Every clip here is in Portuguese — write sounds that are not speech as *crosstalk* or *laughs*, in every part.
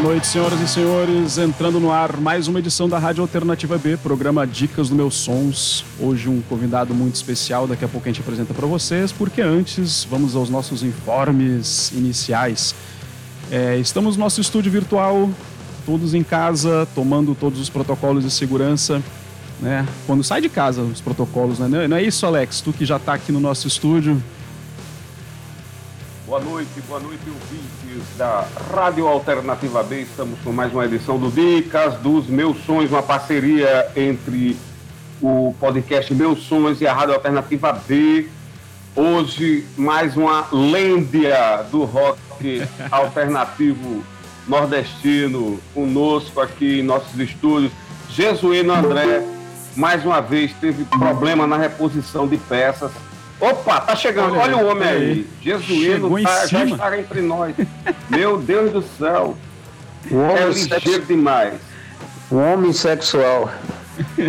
Boa noite, senhoras e senhores. Entrando no ar mais uma edição da Rádio Alternativa B, programa Dicas do Meus Sons. Hoje um convidado muito especial, daqui a pouco a gente apresenta para vocês, porque antes vamos aos nossos informes iniciais. É, estamos no nosso estúdio virtual, todos em casa, tomando todos os protocolos de segurança. Né? Quando sai de casa, os protocolos, né? Não é isso, Alex? Tu que já está aqui no nosso estúdio. Boa noite, boa noite, ouvintes da Rádio Alternativa B. Estamos com mais uma edição do Dicas dos Meus Sonhos, uma parceria entre o podcast Meus Sonhos e a Rádio Alternativa B. Hoje, mais uma lêndia do rock *laughs* alternativo nordestino conosco aqui em nossos estúdios. Jesuíno André, mais uma vez, teve problema na reposição de peças Opa, tá chegando. Olha, Olha o homem aí. aí. Jesuíno tá, já está entre nós. Meu Deus do céu. O homem é ligeiro demais. O homem sexual.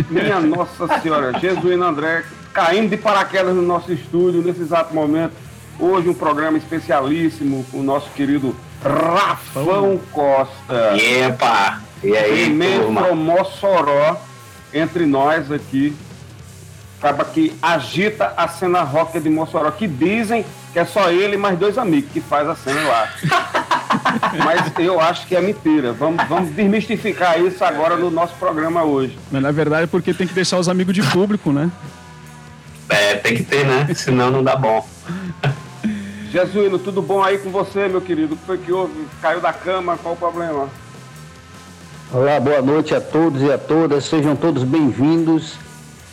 Minha Nossa Senhora. Jesuíno André caindo de paraquedas no nosso estúdio nesse exato momento. Hoje um programa especialíssimo com o nosso querido Rafão Costa. Epa! E aí, Pimenta Mossoró entre nós aqui acaba que agita a cena rock de Mossoró, que dizem que é só ele e mais dois amigos que faz a cena lá. *laughs* Mas eu acho que é mentira. Vamos, vamos desmistificar isso agora no nosso programa hoje. Mas na verdade é porque tem que deixar os amigos de público, né? É, tem que ter, né? Senão não dá bom. Jesuíno, tudo bom aí com você, meu querido? O que foi que houve? Caiu da cama? Qual o problema? Olá, boa noite a todos e a todas. Sejam todos bem-vindos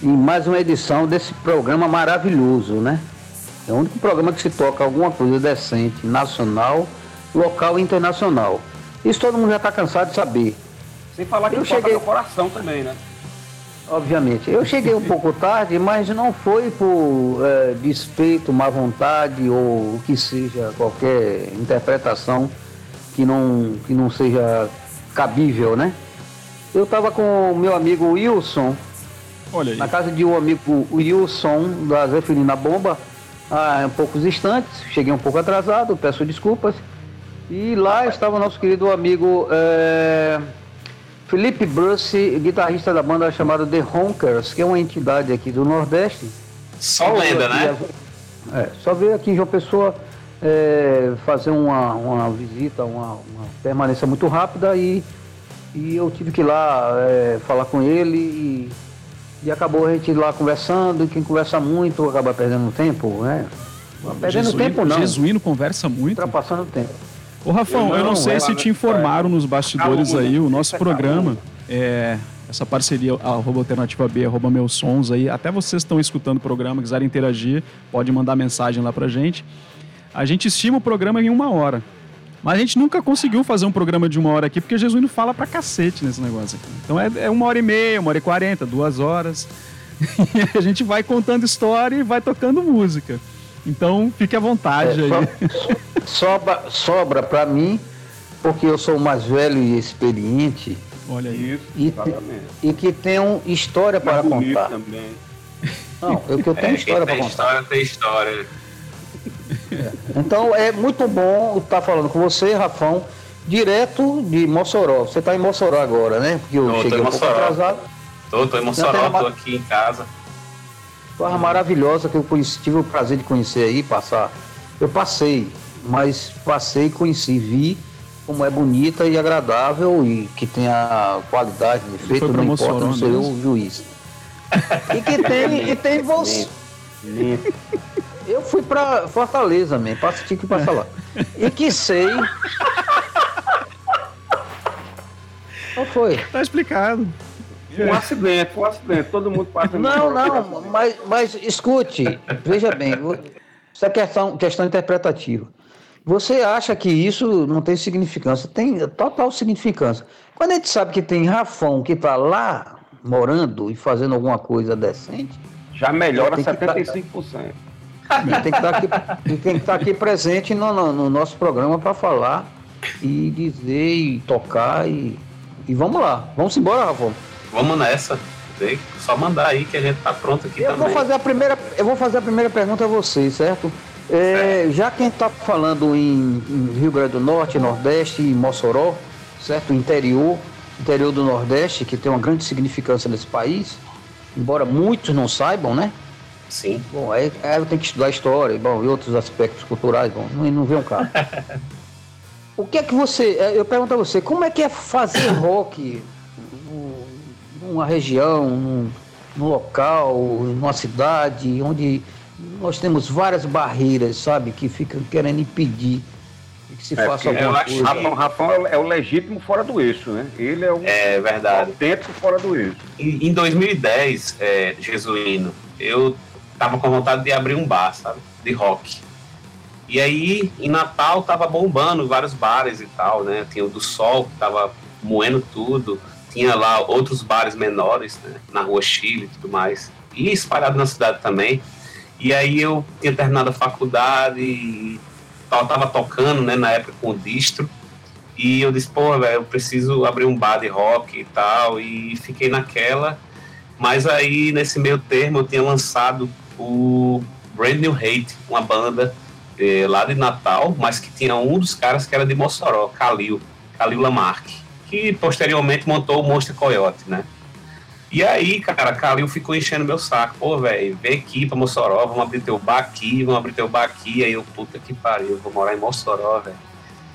em mais uma edição desse programa maravilhoso, né? É o único programa que se toca alguma coisa decente, nacional, local e internacional. Isso todo mundo já está cansado de saber. Sem falar que eu cheguei no coração também, né? Obviamente. Eu cheguei um pouco tarde, mas não foi por é, despeito, má vontade ou o que seja, qualquer interpretação que não, que não seja cabível, né? Eu estava com o meu amigo Wilson, Olha aí. Na casa de um amigo Wilson, da Zeferina Bomba, há poucos instantes. Cheguei um pouco atrasado, peço desculpas. E lá estava o nosso querido amigo é, Felipe Bruce, guitarrista da banda chamada The Honkers, que é uma entidade aqui do Nordeste. Só lenda, né? É, só veio aqui em João Pessoa é, fazer uma, uma visita, uma, uma, permanência muito rápida e, e eu tive que ir lá é, falar com ele e e acabou a gente lá conversando, e quem conversa muito acaba perdendo tempo, né? Perdendo Jesuíno, tempo não. Jesuíno conversa muito. Ultrapassando o tempo. Ô Rafão, eu não, eu não sei é se te informaram nos bastidores aí, o nosso programa, é, essa parceria arroba alternativa B, arroba meus sons aí, até vocês estão escutando o programa, quiserem interagir, pode mandar mensagem lá pra gente. A gente estima o programa em uma hora. Mas a gente nunca conseguiu fazer um programa de uma hora aqui, porque Jesus não fala pra cacete nesse negócio aqui. Então é, é uma hora e meia, uma hora e quarenta, duas horas. E *laughs* a gente vai contando história e vai tocando música. Então fique à vontade é, aí. sobra, sobra pra mim, porque eu sou mais velho e experiente. Olha aí. E, e que tenho história para contar. Também. Não, eu que eu tenho é, história para contar. História tem história. Então é muito bom estar falando com você, Rafão, direto de Mossoró. Você está em Mossoró agora, né? Porque eu tô, cheguei tô um pouco atrasado. Tô, tô em Mossoró, tô aqui em casa. Barra maravilhosa que eu conheci, tive o prazer de conhecer aí, passar. Eu passei, mas passei, e conheci, vi como é bonita e agradável e que tem a qualidade de efeito, não importa, não sou eu o juiz. e que tem, e tem você. Eu fui pra Fortaleza mesmo, passa tinha que passar lá. E que sei. Qual foi? Tá explicado. Um acidente, um acidente, todo mundo passa. Não, não, mas, mas escute, veja bem, isso é questão, questão interpretativa. Você acha que isso não tem significância? Tem total significância. Quando a gente sabe que tem Rafão que está lá morando e fazendo alguma coisa decente. Já melhora 75%. Que e tem que estar aqui, tem que estar aqui presente no, no, no nosso programa para falar e dizer e tocar e, e vamos lá. Vamos embora, Rafa. Vamos nessa. Só mandar aí que a gente tá pronto aqui eu também. Vou fazer a primeira, eu vou fazer a primeira pergunta a vocês, certo? É, já quem está falando em, em, Rio Grande do Norte, Nordeste e Mossoró, certo? Interior, interior do Nordeste, que tem uma grande significância nesse país, embora muitos não saibam, né? Sim. Bom, aí, aí eu tenho que estudar história bom, e outros aspectos culturais, bom, não, não vê um carro. *laughs* o que é que você. É, eu pergunto a você, como é que é fazer rock numa região, num, num local, numa cidade, onde nós temos várias barreiras, sabe, que ficam querendo impedir que se é, faça alguma coisa. Rafão, Rafão é o legítimo fora do eixo, né? Ele é o é verdade. autêntico fora do eixo. Em, em 2010, é, Jesuíno, eu tava com vontade de abrir um bar, sabe? De rock. E aí, em Natal, tava bombando vários bares e tal, né? Tinha o do Sol, que tava moendo tudo. Tinha lá outros bares menores, né? Na Rua Chile e tudo mais. E espalhado na cidade também. E aí eu tinha terminado a faculdade e tal, tava tocando, né? Na época com o distro. E eu disse, pô, velho, eu preciso abrir um bar de rock e tal. E fiquei naquela. Mas aí, nesse meio termo, eu tinha lançado o Brand New Hate, uma banda eh, lá de Natal, mas que tinha um dos caras que era de Mossoró, Kalil, Kalil Lamarck, que posteriormente montou o Monster Coyote, né? E aí, cara, Kalil ficou enchendo meu saco. Pô, velho, vem aqui pra Mossoró, vamos abrir teu bar aqui, vamos abrir teu bar aqui. Aí eu, puta que pariu, vou morar em Mossoró, velho.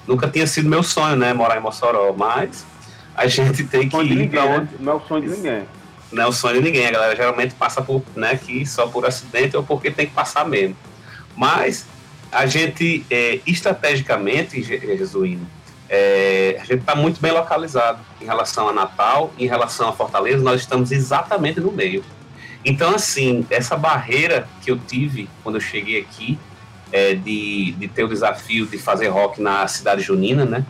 Nunca tinha sido meu sonho, né, morar em Mossoró, mas a gente tem que ir pra onde... Não é o sonho de ninguém não é o sonho de ninguém. A galera geralmente passa por, né, aqui só por acidente ou porque tem que passar mesmo. Mas a gente, é, estrategicamente, Jesuíno, é, a gente está muito bem localizado em relação a Natal, em relação a Fortaleza, nós estamos exatamente no meio. Então, assim, essa barreira que eu tive quando eu cheguei aqui, é, de, de ter o desafio de fazer rock na cidade junina, né?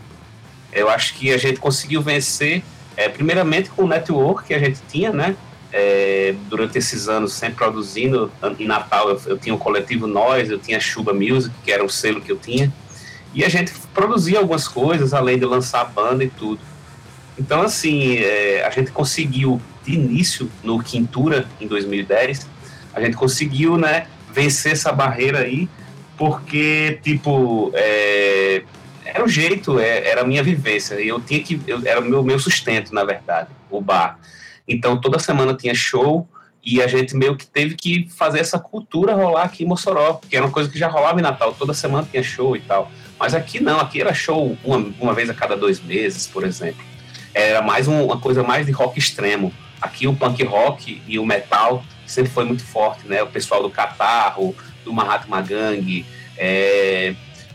Eu acho que a gente conseguiu vencer é, primeiramente com o network que a gente tinha, né? É, durante esses anos, sempre produzindo. Em Natal eu, eu, tinha o coletivo Nós, eu tinha Chuba Music, que era o selo que eu tinha. E a gente produzia algumas coisas, além de lançar a banda e tudo. Então, assim, é, a gente conseguiu, de início, no Quintura, em 2010, a gente conseguiu, né, vencer essa barreira aí, porque, tipo, é, era o jeito, é, era a minha vivência. Eu tinha que, eu, era o meu, meu sustento, na verdade, o bar. Então toda semana tinha show e a gente meio que teve que fazer essa cultura rolar aqui em Mossoró, que era uma coisa que já rolava em Natal, toda semana tinha show e tal. Mas aqui não, aqui era show uma, uma vez a cada dois meses, por exemplo. Era mais um, uma coisa mais de rock extremo. Aqui o punk rock e o metal sempre foi muito forte, né? O pessoal do Catarro, do Mahatma Gang, é,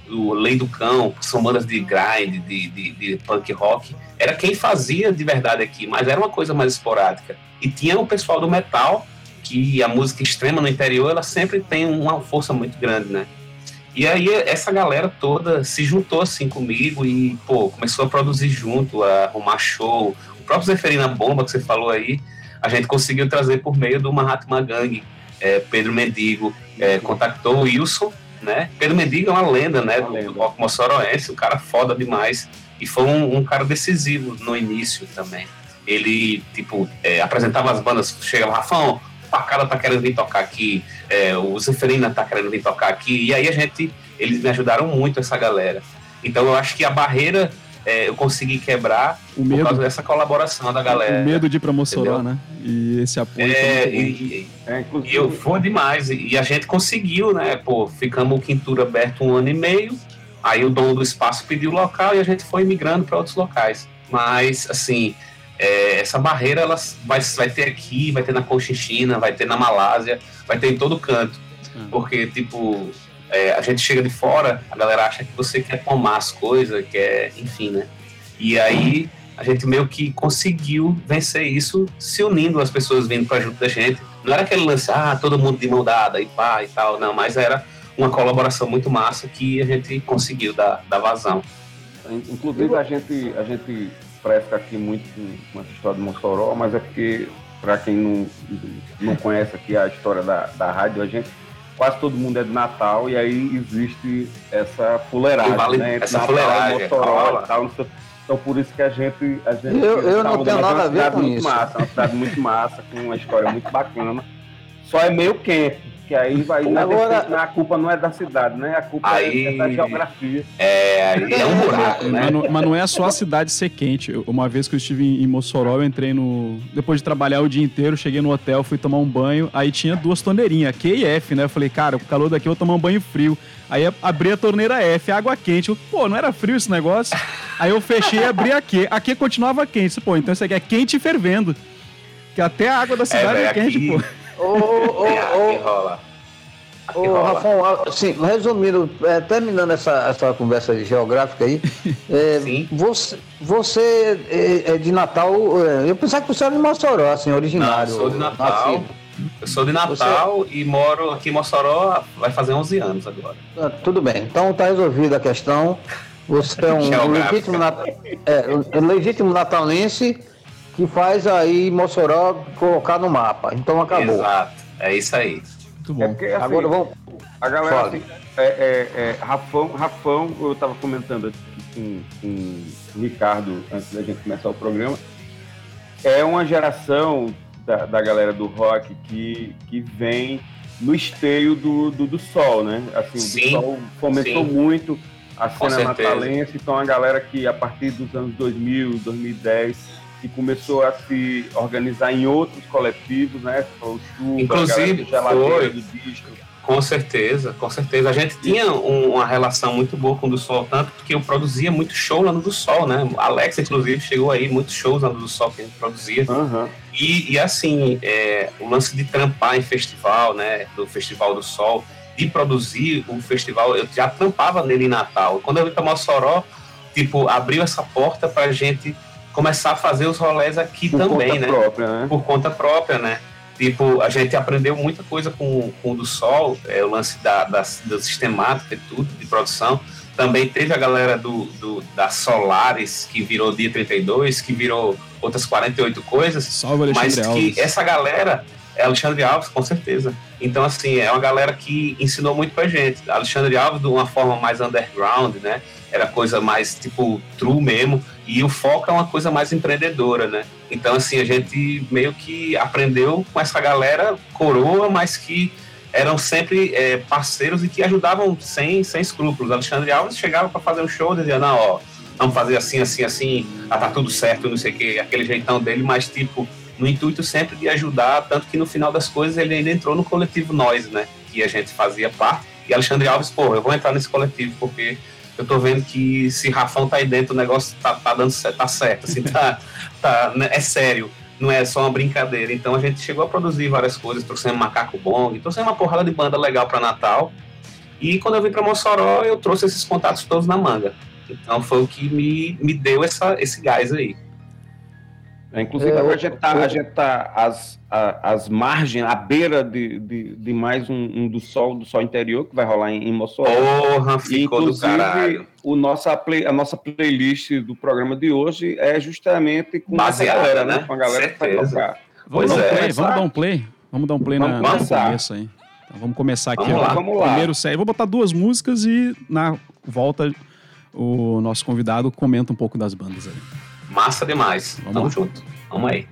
o Lei do Cão, que são bandas de grind, de, de, de, punk rock, era quem fazia de verdade aqui, mas era uma coisa mais esporádica. E tinha o pessoal do metal, que a música extrema no interior, ela sempre tem uma força muito grande, né? E aí essa galera toda se juntou assim comigo e, pô, começou a produzir junto, a arrumar show. O próprio Zeferina Bomba, que você falou aí, a gente conseguiu trazer por meio do Mahatma Gang. É, Pedro Mendigo é, contactou o Wilson né? Pedro Mendigo é uma lenda, né? Uma do, rock moçoroense, um cara foda demais. E foi um, um, cara decisivo no início também. Ele, tipo, é, apresentava as bandas, chegava, Rafão, o Pacada tá querendo vir tocar aqui, é, o Zeferina tá querendo vir tocar aqui. E aí a gente, eles me ajudaram muito, essa galera. Então eu acho que a barreira é, eu consegui quebrar o medo, por causa dessa colaboração da galera. O medo de ir pra Mossoró, né? E esse apoio. É, e, é, e eu foi demais. E a gente conseguiu, né? Pô, ficamos o Quintura aberto um ano e meio. Aí o dono do espaço pediu o local e a gente foi migrando para outros locais. Mas, assim, é, essa barreira ela vai, vai ter aqui, vai ter na Conchinchina, vai ter na Malásia, vai ter em todo canto. Hum. Porque, tipo, é, a gente chega de fora, a galera acha que você quer tomar as coisas, quer, enfim, né? E aí a gente meio que conseguiu vencer isso se unindo as pessoas vindo para junto da gente. Não era aquele lance, ah, todo mundo de mão dada e pá e tal, não, mas era uma colaboração muito massa que a gente conseguiu dar, dar vazão. Inclusive a gente, a gente presta aqui muito com essa história de Mossoró, mas é porque, para quem não, não conhece aqui a história da, da rádio, a gente quase todo mundo é de Natal e aí existe essa fuleiragem, vale, né? Entre essa Natal, fuleiragem, Mossoró, tal, então por isso que a gente. A gente eu, eu não tenho nada a ver com muito isso. Massa, uma cidade muito massa, com uma história muito bacana. Só é meio quente, que aí vai. Na, Agora, a culpa não é da cidade, né? A culpa aí, é da geografia. É, É, aí é um buraco, né? Mas não, mas não, é só a cidade ser quente. Uma vez que eu estive em Mossoró, eu entrei no. Depois de trabalhar o dia inteiro, cheguei no hotel, fui tomar um banho. Aí tinha duas torneirinhas, Q e F, né? Eu falei, cara, o calor daqui eu vou tomar um banho frio. Aí abri a torneira F, água quente. Eu, Pô, não era frio esse negócio? *laughs* Aí eu fechei e abri a Q. A Q continuava quente. Pô, então isso aqui é quente e fervendo. Que até a água da cidade é, é quente, aqui... pô. Ô, ô, ô, Ô, Rafão, assim, resumindo, é, terminando essa, essa conversa geográfica aí, *laughs* é, você, você é, é, de Natal, é, eu pensava que você era de Mossoró, assim, originário. Não, sou de Natal. Nascido. Eu sou de Natal você... e moro aqui em Mossoró vai fazer 11 anos agora. Ah, tudo bem, então tá resolvida a questão. Você é um *laughs* legítimo, nat... é, um legítimo natalense que faz aí Mossoró colocar no mapa. Então acabou. Exato, é isso aí. Muito bom. É porque, assim, Agora vamos. A galera, assim, é, é, é, Rafão, Rafão, eu estava comentando aqui com, com o Ricardo antes da gente começar o programa. É uma geração da, da galera do rock que, que vem no esteio do, do, do sol, né? Assim, sim, o do sol fomentou sim. muito a cena natalense, então a galera que a partir dos anos 2000, 2010 que começou a se organizar em outros coletivos, né? O Chuva, Inclusive, foi. Do disco. Com certeza, com certeza. A gente tinha um, uma relação muito boa com o do Sol, tanto que eu produzia muito show lá no do Sol, né? Alex, inclusive, chegou aí, muitos shows lá no do Sol que a gente produzia. Uhum. E, e, assim, é, o lance de trampar em festival, né? Do Festival do Sol, de produzir o festival, eu já trampava nele em Natal. Quando eu vim para Mossoró, tipo, abriu essa porta para a gente começar a fazer os rolés aqui Por também, né? Própria, né? Por conta própria, né? Tipo, a gente aprendeu muita coisa com, com o do Sol, é, o lance da, da, da sistemática e tudo, de produção. Também teve a galera do, do, da Solares, que virou Dia 32, que virou outras 48 coisas. Salve, Alexandre mas Alves. que essa galera é Alexandre Alves, com certeza. Então, assim, é uma galera que ensinou muito pra gente. Alexandre Alves, de uma forma mais underground, né? Era coisa mais, tipo, true mesmo. E o foco é uma coisa mais empreendedora, né? Então, assim, a gente meio que aprendeu com essa galera coroa, mas que eram sempre é, parceiros e que ajudavam sem, sem escrúpulos. Alexandre Alves chegava para fazer um show dizia, não, ó, vamos fazer assim, assim, assim, ah, tá tudo certo, não sei o que, aquele jeitão dele, mas, tipo, no intuito sempre de ajudar, tanto que no final das coisas ele ainda entrou no coletivo Nós, né? Que a gente fazia parte. E Alexandre Alves, pô, eu vou entrar nesse coletivo porque eu tô vendo que se Rafão tá aí dentro, o negócio tá, tá dando tá certo, assim, tá, *laughs* tá, né? é sério, não é só uma brincadeira. Então a gente chegou a produzir várias coisas, trouxemos Macaco Bong, trouxemos uma porrada de banda legal para Natal. E quando eu vim para Mossoró, eu trouxe esses contatos todos na manga. Então foi o que me, me deu essa, esse gás aí. É, inclusive, é, a gente está a gente tá às, às margens, à beira de, de, de mais um, um, do sol, do sol interior, que vai rolar em, em Mossoró. Porra, ficou inclusive, do caralho. O nossa play, a nossa playlist do programa de hoje é justamente com Baseada, galera, né? Com a galera Certeza. que vai tocar. Vamos, dar um é. play, vamos dar um play? Vamos dar um play vamos na, no começo aí. Então, vamos começar aqui. Vamos lá, vamos lá. Primeiro, sério. Vou botar duas músicas e na volta o nosso convidado comenta um pouco das bandas aí. Massa demais. Vamos Tamo lá. junto. Vamos aí.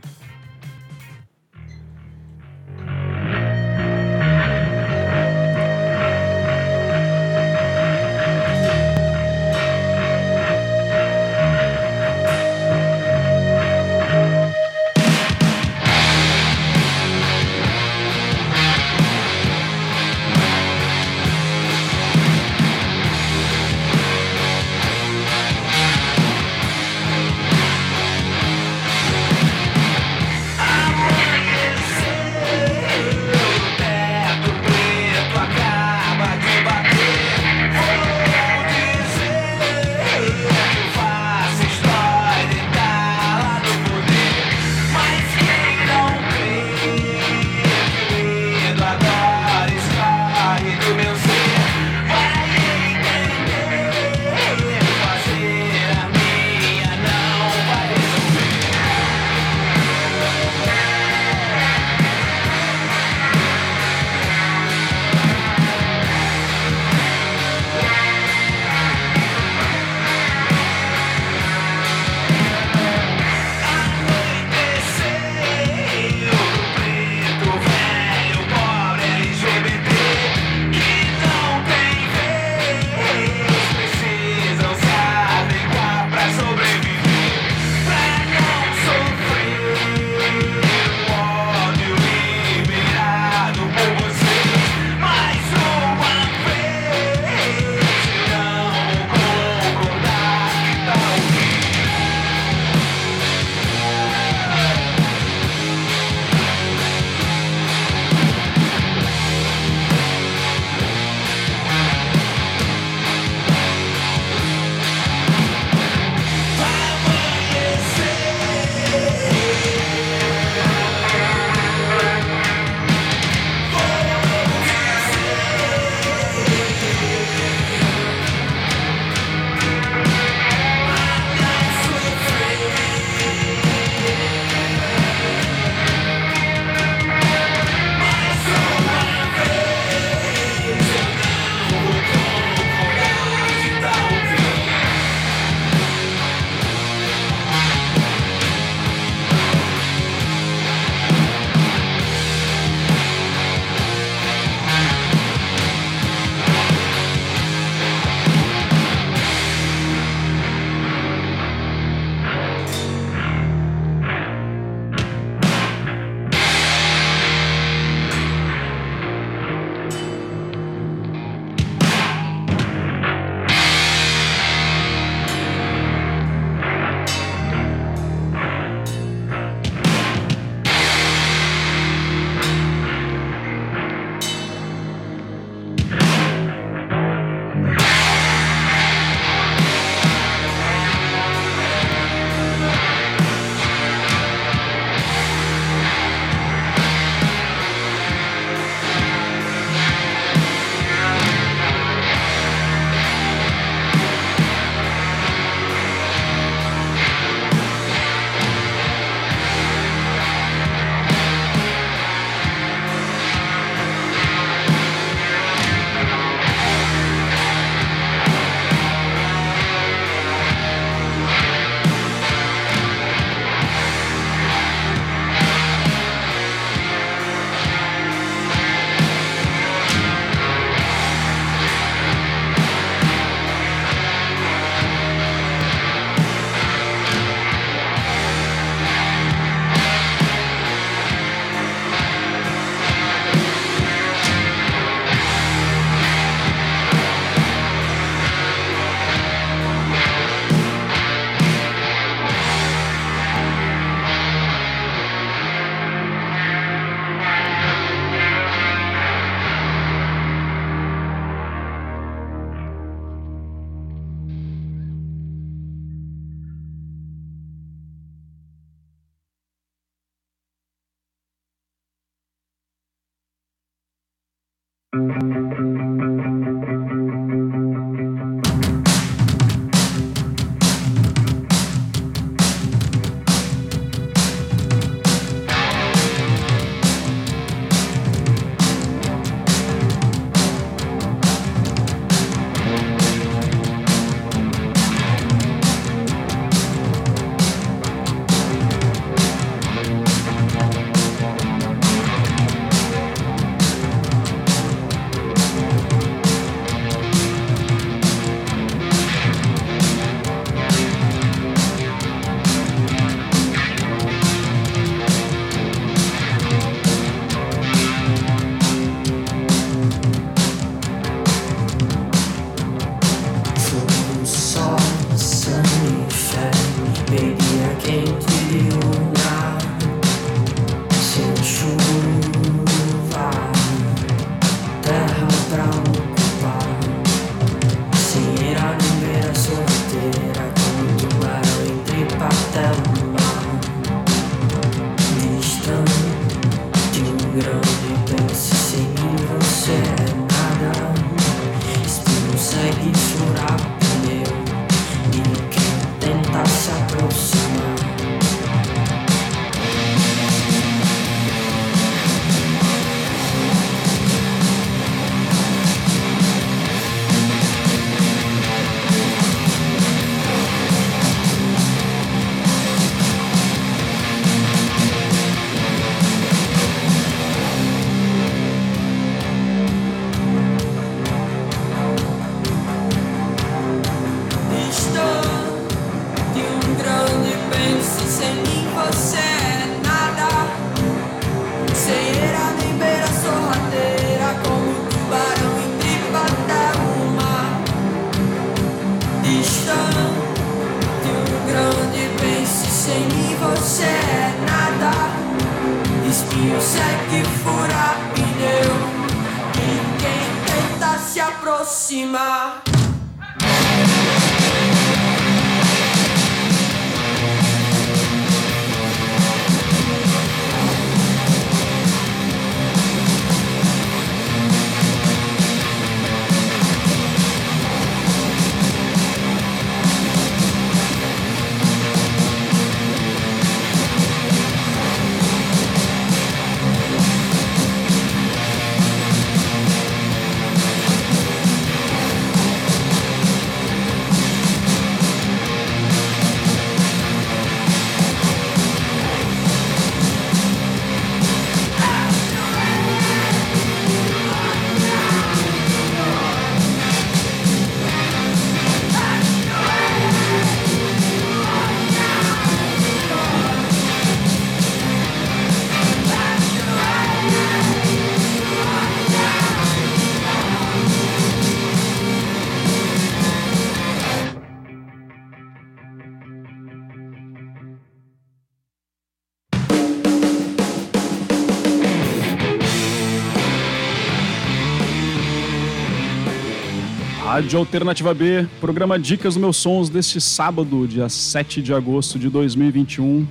Rádio Alternativa B, programa Dicas dos Meus Sons deste sábado, dia 7 de agosto de 2021.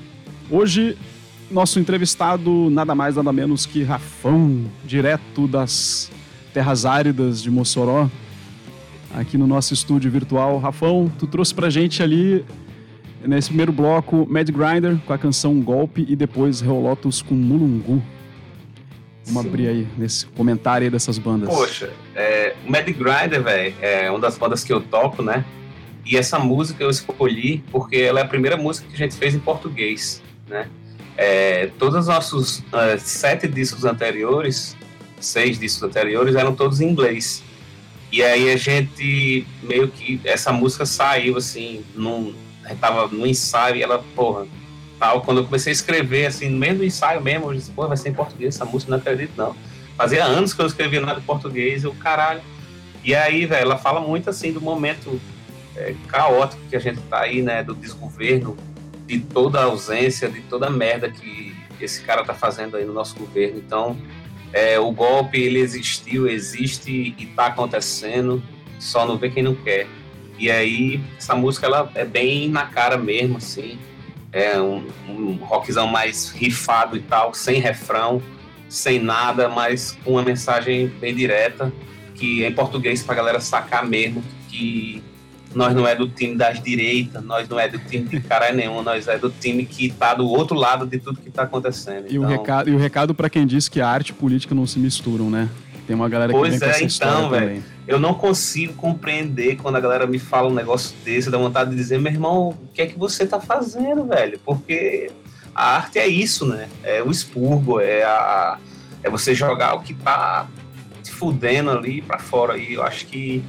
Hoje, nosso entrevistado, nada mais, nada menos que Rafão, direto das terras áridas de Mossoró, aqui no nosso estúdio virtual. Rafão, tu trouxe pra gente ali, nesse primeiro bloco, Mad Grinder com a canção Golpe e depois Reolotos com Mulungu. Vamos Sim. abrir aí nesse comentário aí dessas bandas. Poxa, é, o Mad Grinder, velho, é uma das bandas que eu toco, né? E essa música eu escolhi porque ela é a primeira música que a gente fez em português, né? É, todos os nossos uh, sete discos anteriores, seis discos anteriores, eram todos em inglês. E aí a gente meio que essa música saiu assim, num, a gente tava no ensaio e ela, porra, tal. Quando eu comecei a escrever, assim, no meio do ensaio mesmo, eu disse, pô, vai ser em português essa música, não acredito, não. Fazia anos que eu escrevia nada em português, eu, caralho. E aí, velho, ela fala muito, assim, do momento é, caótico que a gente tá aí, né, do desgoverno, de toda a ausência, de toda a merda que esse cara tá fazendo aí no nosso governo. Então, é, o golpe, ele existiu, existe e tá acontecendo, só não vê quem não quer. E aí, essa música, ela é bem na cara mesmo, assim, é um, um rockzão mais rifado e tal, sem refrão. sem nada, mas com uma mensagem bem direta, que é em português pra galera sacar mesmo, que nós não é do time das direitas, nós não é do time de cara nenhum, nós é do time que tá do outro lado de tudo que tá acontecendo. E, então... o, recado, e o recado para quem diz que a arte e política não se misturam, né? Tem uma galera que pois vem com é, essa então, velho. Eu não consigo compreender quando a galera me fala um negócio desse, dá vontade de dizer, meu irmão, o que é que você tá fazendo, velho? Porque a arte é isso, né? É o expurgo, é a é você jogar o que tá te fudendo ali para fora. E eu acho que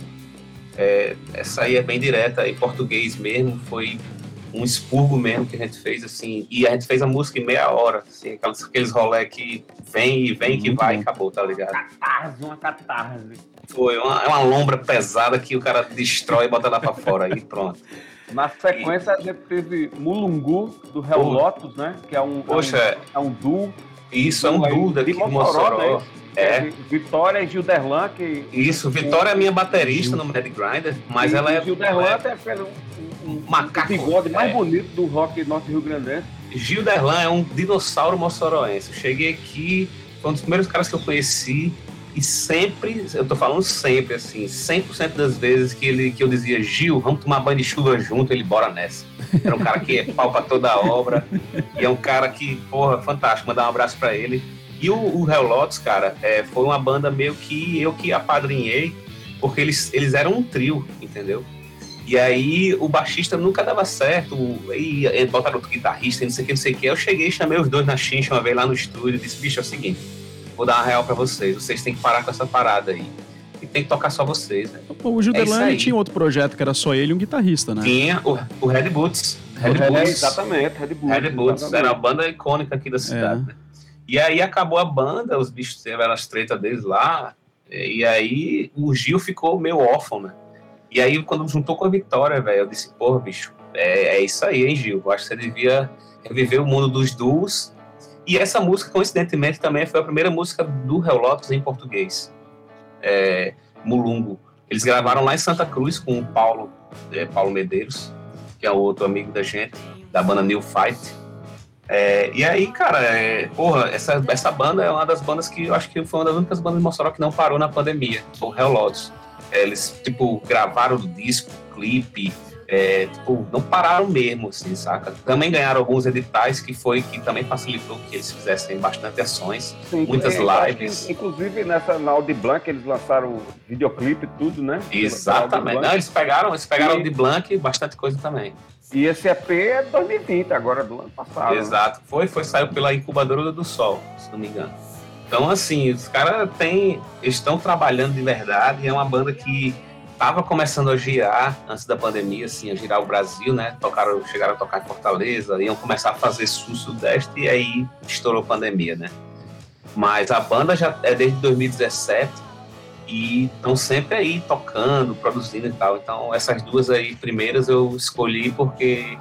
é, essa aí é bem direta, em português mesmo, foi um expurgo mesmo que a gente fez, assim, e a gente fez a música em meia hora, assim, aqueles, aqueles rolé que vem e vem, que vai e acabou, tá ligado? Catarse, uma catarse. Foi uma, é uma lombra pesada que o cara destrói e bota lá pra fora, e pronto. Na sequência, a gente teve Mulungu, do Hell Lotus, né? Que é um, Poxa, é um, é um duo. Isso, é um duo daqui de Mossoró. Né? É. Vitória e Gilderlan, que. Isso, Vitória é minha baterista no Mad Grinder, mas e ela é. Gilderlan é, é um, um, macaco. O bigode mais é. bonito do rock norte Rio Grande. Gilderlan é um dinossauro moçoroense. Eu cheguei aqui, foi um dos primeiros caras que eu conheci. E sempre, eu tô falando sempre, assim, 100% das vezes que, ele, que eu dizia, Gil, vamos tomar banho de chuva junto, ele bora nessa. Era um cara que é pau pra toda a obra. e é um cara que, porra, fantástico. Mandar um abraço para ele. E o, o Hell Lotus, cara, é, foi uma banda meio que eu que apadrinhei, porque eles, eles eram um trio, entendeu? E aí o baixista nunca dava certo, e, e botaram outro guitarrista, não sei o que, não sei o que. Eu cheguei, chamei os dois na chincha uma vez lá no estúdio disse, bicho, é o seguinte, vou dar uma real para vocês, vocês têm que parar com essa parada aí. E tem que tocar só vocês, né? O Gilderlan é tinha outro projeto que era só ele e um guitarrista, né? Tinha, o, o Red Boots. Red, Red Boots. Exatamente, Red Boots. Red Boots, era uma banda icônica aqui da cidade, é. né? E aí acabou a banda, os bichos tiveram as tretas deles lá, e aí o Gil ficou meio órfão, né? E aí quando juntou com a Vitória, velho, eu disse, porra, bicho, é, é, isso aí, hein, Gil? Eu acho que você devia reviver o mundo dos duos. E essa música, coincidentemente, também foi a primeira música do Hell Lotus em português. É, Mulungo. Eles gravaram lá em Santa Cruz com o Paulo, é, Paulo Medeiros, que é outro amigo da gente, da banda New Fight. É, e aí, cara, é, porra, essa, essa banda é uma das bandas que eu acho que foi uma das únicas bandas de Mossoró que não parou na pandemia, o Hell Lotus. É, eles, tipo, gravaram o disco, clipe, é, tipo, não pararam mesmo, assim, saca? Também ganharam alguns editais que foi que também facilitou que eles fizessem bastante ações, Sim, muitas é, lives. Que, inclusive nessa na Audi Blanc eles lançaram videoclipe e tudo, né? Exatamente. Não, eles pegaram, eles pegaram e... Audi Blanc bastante coisa também. E esse EP é 2020, agora do ano passado. Né? Exato. Foi, foi, saiu pela incubadora do Sol, se não me engano. Então, assim, os caras têm. estão trabalhando de verdade. É uma banda que estava começando a girar antes da pandemia, assim, a girar o Brasil, né? Tocaram, chegaram a tocar em Fortaleza, iam começar a fazer sul-sudeste e aí estourou a pandemia, né? Mas a banda já é desde 2017 e estão sempre aí tocando, produzindo e tal. Então, essas duas aí primeiras eu escolhi porque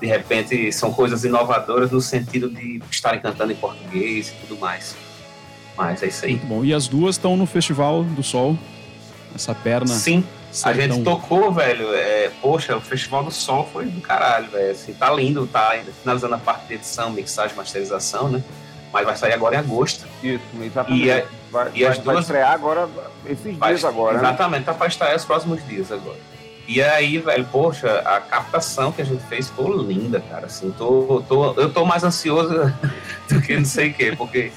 de repente são coisas inovadoras no sentido de estarem cantando em português e tudo mais. Mas é isso aí. Muito bom. E as duas estão no Festival do Sol. Essa perna. Sim. A gente tocou, velho. É, poxa, o Festival do Sol foi do caralho, velho. Assim, tá lindo, tá ainda finalizando a parte de edição, mixagem, masterização, né? Mas vai sair agora em agosto. Isso, exatamente. E, é, vai, e as vai, duas. Vai estrear agora, esses vai, dias agora. Né? Exatamente, né? tá pra estrear os próximos dias agora. E aí, velho, poxa, a captação que a gente fez ficou linda, cara. Assim, tô, tô, eu tô mais ansioso *laughs* do que não sei o quê, porque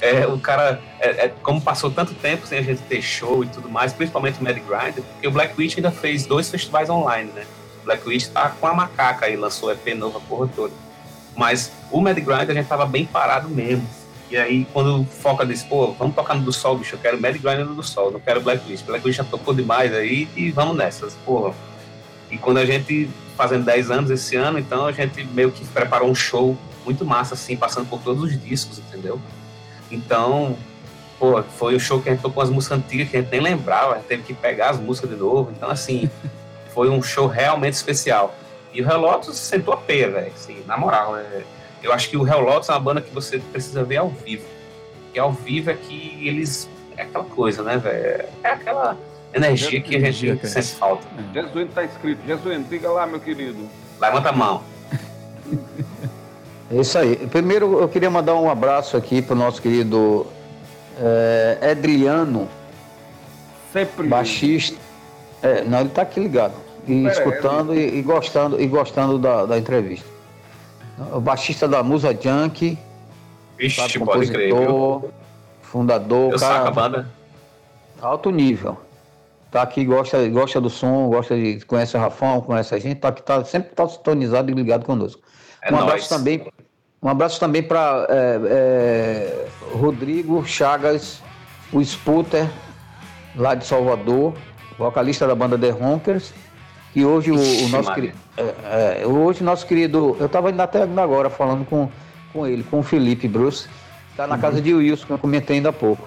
é, o cara, é, é, como passou tanto tempo sem a gente ter show e tudo mais, principalmente o Mad Grind, porque o Black Witch ainda fez dois festivais online, né? O Black Witch tá com a macaca aí, lançou EP novo a porra toda. Mas o Mad Grind a gente tava bem parado mesmo. E aí, quando foca desse, pô, vamos tocar no do Sol, bicho, eu quero Mad Grind no do Sol, não quero Black Witch. Black Witch já tocou demais aí e vamos nessas, porra. E quando a gente, fazendo 10 anos esse ano, então a gente meio que preparou um show muito massa, assim, passando por todos os discos, entendeu? Então, pô, foi o show que a gente tocou as músicas antigas que a gente nem lembrava, a gente teve que pegar as músicas de novo. Então, assim, *laughs* foi um show realmente especial. E o Relotos sentou a pé, velho, assim, na moral. É, eu acho que o Relotos é uma banda que você precisa ver ao vivo. Porque ao vivo é que eles. É aquela coisa, né, velho? É aquela energia que a gente sente falta. Jesuíno tá escrito. Jesuíno, diga lá, meu querido. Levanta a mão. *laughs* É isso aí. Primeiro eu queria mandar um abraço aqui para o nosso querido é, Edriano, Sempre. baixista. É, não, ele está aqui ligado. E escutando e, e, gostando, e gostando da, da entrevista. O baixista da Musa Junk. Vixe, pode crer, viu? Fundador. Eu cara, banda. Alto nível. Tá aqui, gosta, gosta do som, gosta de. Conhece o Rafão, conhece a gente, tá aqui, tá, sempre tá sintonizado e ligado conosco. É um nóis. abraço também. Um abraço também para é, é, Rodrigo Chagas, o Sputer, lá de Salvador, vocalista da banda The Ronkers. E hoje Ixi, o, o, nosso querido. É, é, hoje nosso querido. Eu estava indo até agora falando com, com ele, com o Felipe Bruce. Está na uhum. casa de Wilson, que eu comentei ainda há pouco.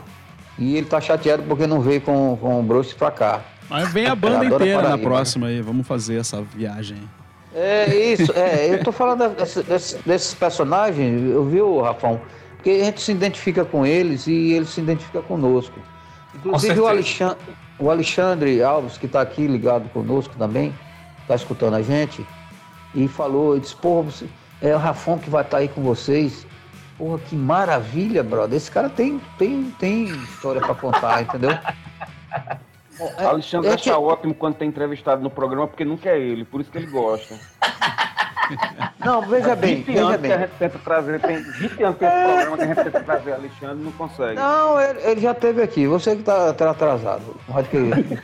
E ele está chateado porque não veio com, com o Bruce para cá. Mas vem a *laughs* banda inteira Paraíba, na né? próxima aí. Vamos fazer essa viagem. É isso, é, eu tô falando desses, desses personagens, eu vi o Rafão, porque a gente se identifica com eles e eles se identificam conosco. Inclusive com o, Alexandre, o Alexandre Alves, que está aqui ligado conosco também, está escutando a gente, e falou, disse, porra, você, é o Rafão que vai estar tá aí com vocês. Porra, que maravilha, brother. Esse cara tem, tem, tem história para contar, entendeu? É, Alexandre é acha que... ótimo quando tem entrevistado no programa, porque nunca é ele, por isso que ele gosta. *laughs* Não, veja bem, veja bem. que a gente tenta trazer, tem 20 anos que esse programa que a gente tenta trazer Alexandre não consegue. Não, ele, ele, já teve aqui, você que está tá atrasado. Acho que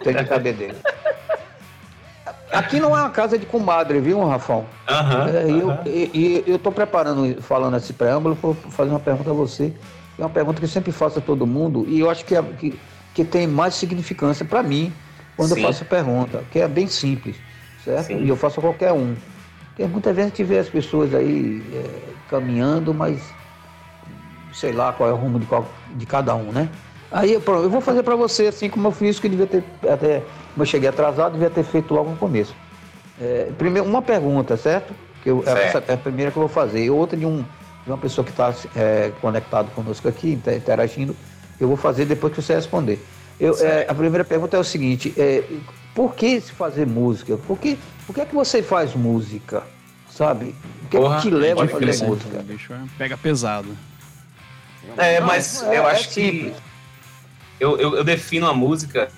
tem que saber dele. Aqui não é uma casa de comadre, viu, Rafão? Uhum, é, uhum. Eu, e, eu estou preparando, falando esse preâmbulo, para fazer uma pergunta a você. É uma pergunta que eu sempre faço a todo mundo, e eu acho que, é, que que tem mais significância para mim quando Sim. eu faço a pergunta, que é bem simples, certo? Sim. E eu faço a qualquer um. Porque muitas vezes a gente vê as pessoas aí é, caminhando, mas sei lá qual é o rumo de, qual, de cada um, né? Aí eu, eu vou fazer para você assim como eu fiz, que devia ter, até como eu cheguei atrasado, devia ter feito logo no começo. É, primeiro, uma pergunta, certo? Que eu, essa é a primeira que eu vou fazer. E outra de, um, de uma pessoa que está é, conectado conosco aqui, interagindo, eu vou fazer depois que você responder. Eu, é, a primeira pergunta é o seguinte: é, por que se fazer música? Por que, por que é que você faz música? Sabe? O que Porra, é que te leva a fazer música? Bicho, é, pega pesado. É, mas é, eu acho é que. Eu, eu, eu, defino a música,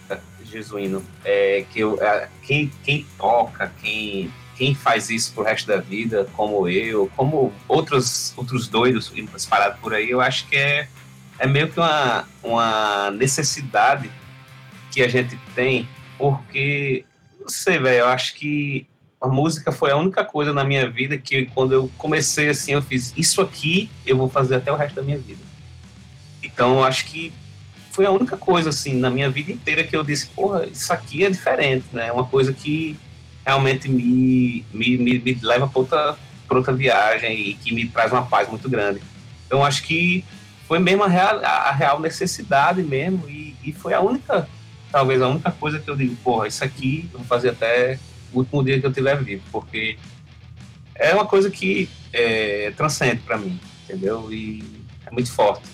Jesuíno, é, que eu, é, quem, quem toca, quem, quem faz isso pro resto da vida, como eu, como outros, outros doidos espalhados por aí, eu acho que é é meio que uma, uma necessidade que a gente tem, porque, não sei, velho, eu acho que a música foi a única coisa na minha vida que quando eu comecei assim, eu fiz isso aqui, eu vou fazer até o resto da minha vida. Então, eu acho que foi a única coisa assim na minha vida inteira que eu disse, porra, isso aqui é diferente, né? É uma coisa que realmente me, me, me, me leva para outra, outra viagem e que me traz uma paz muito grande. Então, acho que foi mesmo a real, a real necessidade mesmo, e, e, foi a única, talvez a única coisa que eu digo, porra, isso aqui eu vou fazer até o último dia que eu tiver vivo, porque é uma coisa que é, transcende para mim, entendeu? E é muito forte.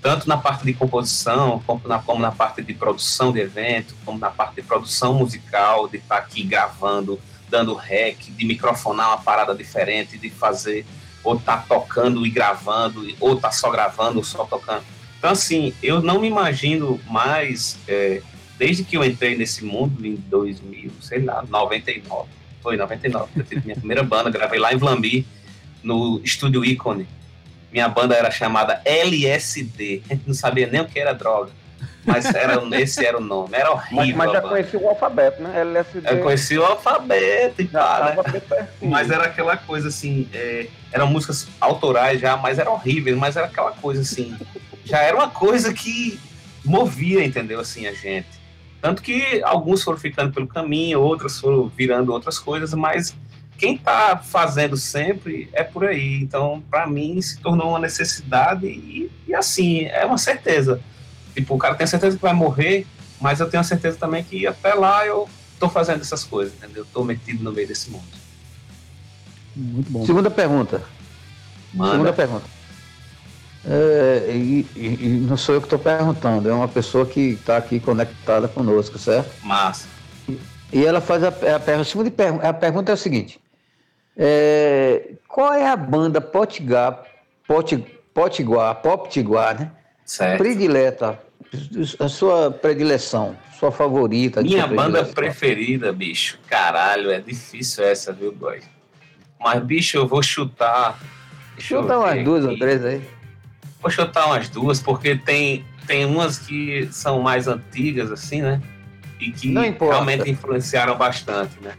Tanto na parte de composição, como na, como na parte de produção de evento, como na parte de produção musical, de estar tá aqui gravando, dando rec, de microfonar uma parada diferente, de fazer ou tá tocando e gravando, ou tá só gravando ou só tocando. Então, assim, eu não me imagino mais, é, desde que eu entrei nesse mundo em 2000, sei lá, 99, foi 99, eu tive minha primeira banda, gravei lá em Vlambi, no Estúdio Icone. Minha banda era chamada LSD, a gente não sabia nem o que era droga. Mas era, esse era o nome, era horrível. Mas, mas já conheci o alfabeto, né? LSD. Eu conheci o alfabeto e tal. Né? Mas era aquela coisa assim, é, eram músicas autorais já, mas era horrível, mas era aquela coisa assim. já era uma coisa que movia, entendeu? Assim, a gente. Tanto que alguns foram ficando pelo caminho, outros foram virando outras coisas, mas quem está fazendo sempre é por aí. Então, para mim, se tornou uma necessidade e, e assim, é uma certeza Tipo, o cara tem certeza que vai morrer, mas eu tenho certeza também que até lá eu tô fazendo essas coisas, entendeu? Eu tô metido no meio desse mundo. Muito bom. Segunda pergunta. Manda. Segunda pergunta. É, e, e, e, não sou eu que estou perguntando, é uma pessoa que está aqui conectada conosco, certo? Massa. E, e ela faz a, a, a, segunda, a pergunta é a seguinte: É, qual é a banda Potiguar, Pot, Potiguar, Poptiguar, né? Certo. Predileta, a sua predileção, sua favorita. Minha banda preferida, bicho. Caralho, é difícil essa, viu, boy? Mas, bicho, eu vou chutar. Chuta umas duas ou três aí. Vou chutar umas duas, porque tem, tem umas que são mais antigas, assim, né? E que realmente influenciaram bastante, né?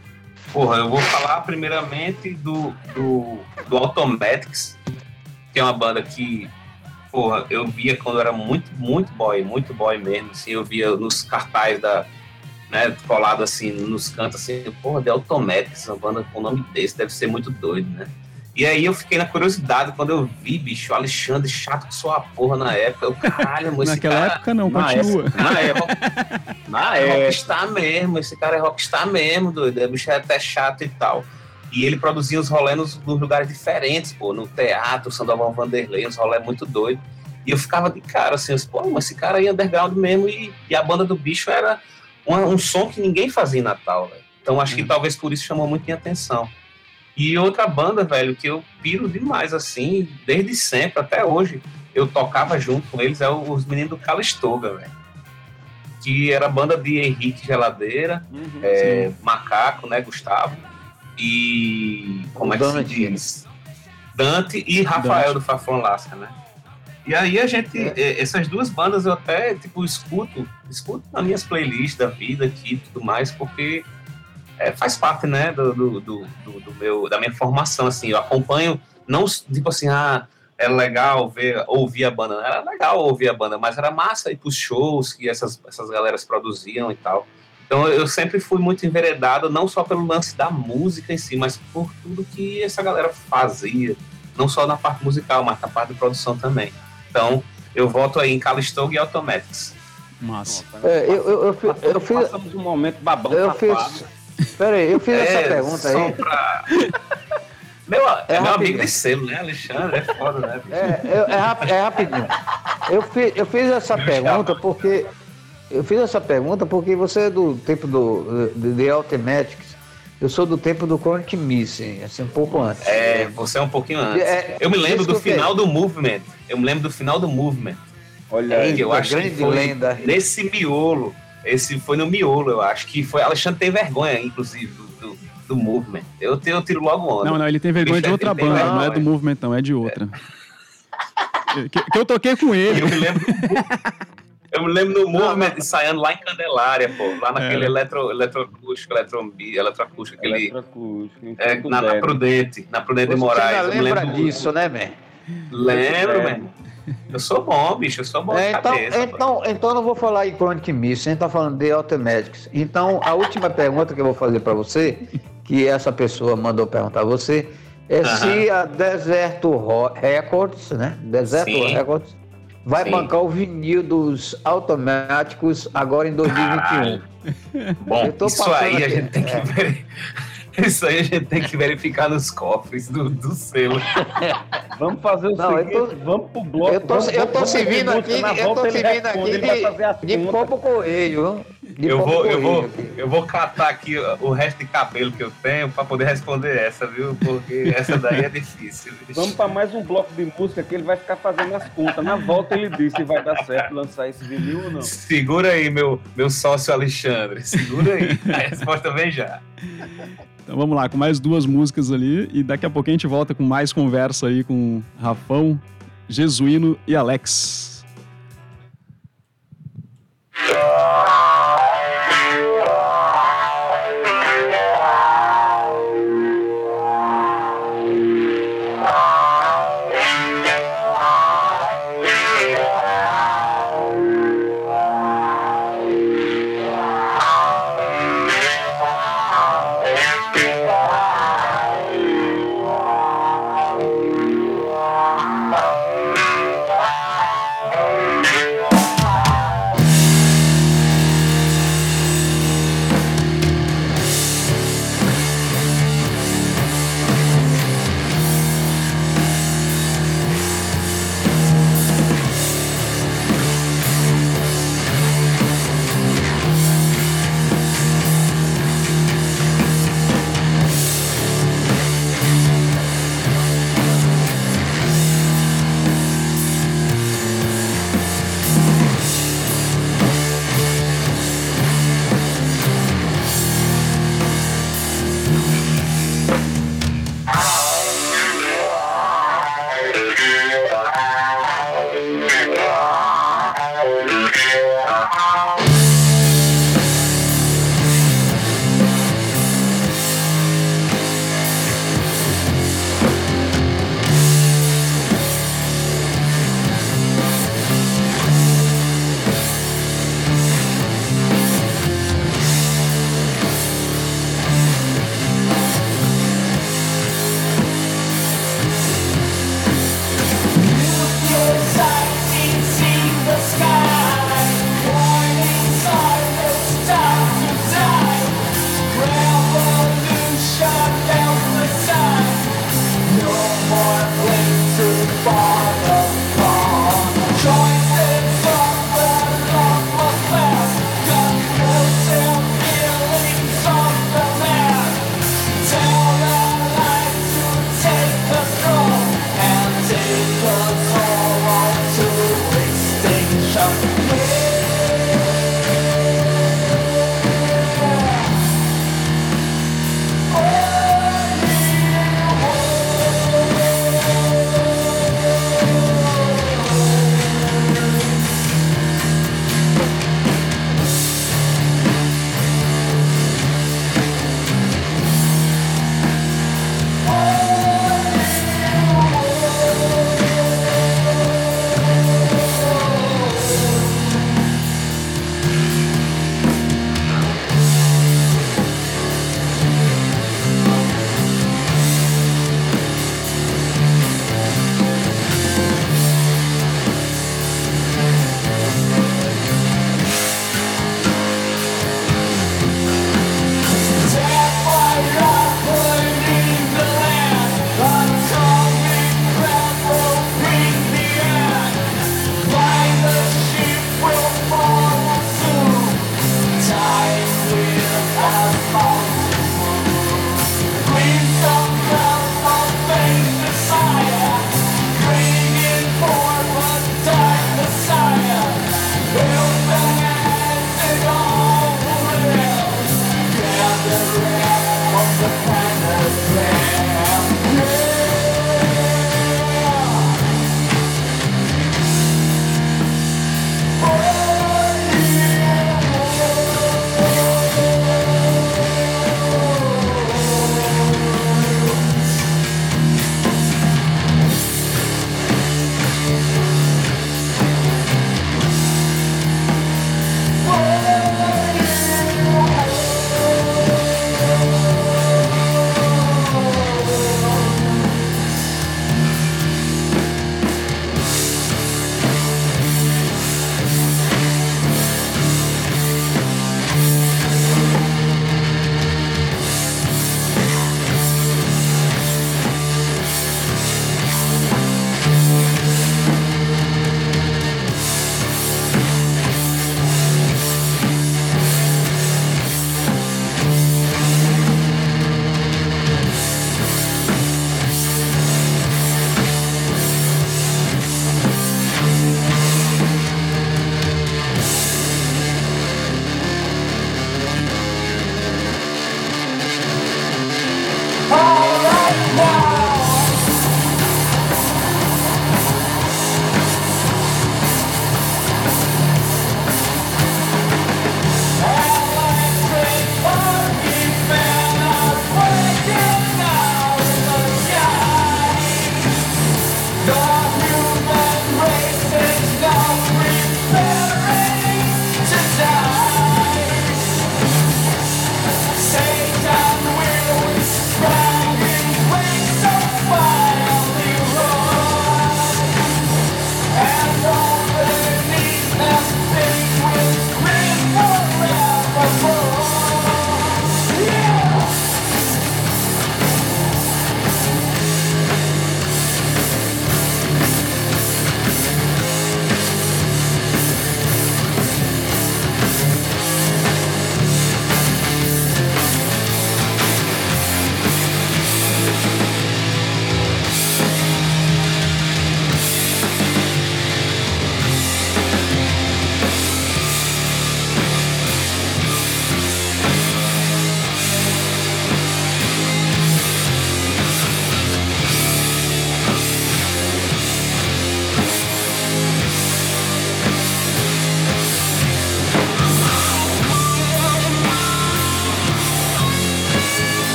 Porra, eu vou falar primeiramente do, do, do Automatics, que é uma banda que, porra, eu via quando eu era muito, muito boy, muito boy mesmo, assim, eu via nos cartazes da, né, colado assim, nos cantos, assim, porra, The Automatics, uma banda com nome desse, deve ser muito doido, né? E aí eu fiquei na curiosidade quando eu vi, bicho, o Alexandre chato com sua porra na época. Eu, caralho, mas Naquela cara, época não, na continua. Época, na época. Na *laughs* é época. rockstar mesmo, esse cara é rockstar mesmo, doido. O bicho é até chato e tal. E ele produzia os rolês nos, nos, lugares diferentes, pô, no teatro, Sandoval Vanderlei, uns rolês muito doidos. E eu ficava de cara, assim, pô, mas esse cara aí é underground mesmo, e, e a banda do bicho era um, um som que ninguém fazia em Natal, velho. Então acho que hum. talvez por isso chamou muito minha atenção. E outra banda, velho, que eu piro demais, assim, desde sempre, até hoje, eu tocava junto com eles, é os meninos do Calistoga, velho. Que era a banda de Henrique Geladeira, uhum, é, Macaco, né, Gustavo, e. Como é que se diz? Dante e Rafael Dante. do Fafon Lasca, né? E aí a gente, é. essas duas bandas eu até, tipo, escuto, escuto nas minhas playlists da vida aqui e tudo mais, porque é, faz parte, né, do, do, do, do, meu, da minha formação, assim, eu acompanho, não, tipo assim, ah, era legal ver, ouvir a banda, era legal ouvir a banda, mas era massa ir pros shows que essas, essas galeras produziam e tal. Então eu sempre fui muito enveredado, não só pelo lance da música em si, mas por tudo que essa galera fazia, não só na parte musical, mas na parte de produção também. Então eu voto aí em Calistoga e Automatics. Massa. É, eu, eu, eu, eu, eu fiz. Passamos um momento babão. Eu fiz, Pera aí, eu fiz é, essa pergunta aí. Pra... Meu, é, é meu amigo de selo, né, Alexandre? É foda, né? É, é, é, é rapidinho. Eu fiz, eu fiz essa pergunta porque. Eu fiz essa pergunta porque você é do tempo do The Automatics. Eu sou do tempo do Chronic Missing, assim, um pouco antes. É, você é um pouquinho antes. É, eu me lembro do final do Movement. Eu me lembro do final do Movement. Olha aí, eu acho grande que foi lenda. nesse miolo esse foi no miolo, eu acho que foi. Alexandre tem vergonha, inclusive, do, do, do Movement. Eu, eu tiro logo onda. Não, não, ele tem vergonha de outra banda, vergonha, não é do Movement, não, é de outra. É. Que, que, eu toquei com ele. Eu me lembro. *laughs* Eu me lembro do movimento ensaiando lá em Candelária, pô, lá naquele é. eletro, eletroacústico, eletrombi, eletroacústico, aquele. Eletroacústico, é, na, na, Prudente, na Prudente Você de Moraes. Você lembra disso, né, man? Lembro, é. man. Eu sou bom, bicho, eu sou bom é, então, cabeça, então, então eu não vou falar em Chronic Miss, a gente tá falando de Automatics. Então, a última pergunta que eu vou fazer para você, que essa pessoa mandou perguntar a você, é uh -huh. se a Deserto Records, né? Deserto Sim. Records vai Sim. bancar o vinil dos automáticos agora em 2021. Caralho. Bom, isso aí aqui. a gente tem que é. ver. *laughs* Isso aí a gente tem que verificar nos cofres do, do selo. *laughs* vamos fazer o Não, seguinte, tô, vamos pro bloco. Eu tô, vamos, eu tô servindo aqui, eu tô servindo aqui de, de copo correio. De eu vou, eu vou, eu vou catar aqui o resto de cabelo que eu tenho para poder responder essa, viu? Porque essa daí é difícil. Vamos para mais um bloco de música que ele vai ficar fazendo as contas. Na volta ele diz se vai dar certo lançar esse vinil ou não. Segura aí, meu, meu sócio Alexandre. Segura aí. *laughs* A resposta vem já. Então vamos lá, com mais duas músicas ali e daqui a pouco a gente volta com mais conversa aí com Rafão, Jesuíno e Alex. *laughs*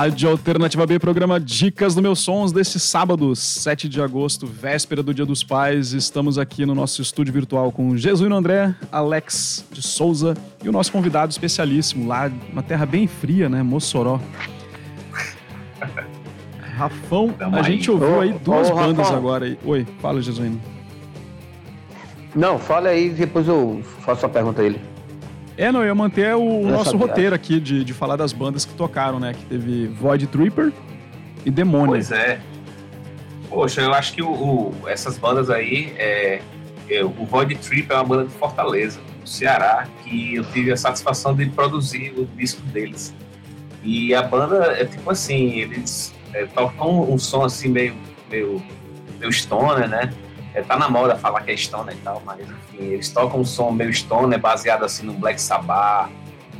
Rádio Alternativa B, programa Dicas do Meus Sons, desse sábado, 7 de agosto, véspera do Dia dos Pais. Estamos aqui no nosso estúdio virtual com Jesuíno André, Alex de Souza e o nosso convidado especialíssimo lá, uma terra bem fria, né? Mossoró. *laughs* Rafão, a gente ouviu aí duas bandas Rafão. agora. Oi, fala, Jesuíno. Não, fala aí, depois eu faço a pergunta a ele. É, não, eu ia manter o nosso roteiro aqui de, de falar das bandas que tocaram, né? Que teve Void Tripper e Demônio. Pois é. Poxa, eu acho que o, o essas bandas aí, é, é, o Void Tripper é uma banda de Fortaleza, do Ceará, que eu tive a satisfação de produzir o disco deles. E a banda é tipo assim, eles é, tocam um som assim meio, meio, meio stoner, né? É, tá na moda falar que é stoner e tal, mas enfim, eles tocam um som meio stoner, baseado assim no Black Sabbath,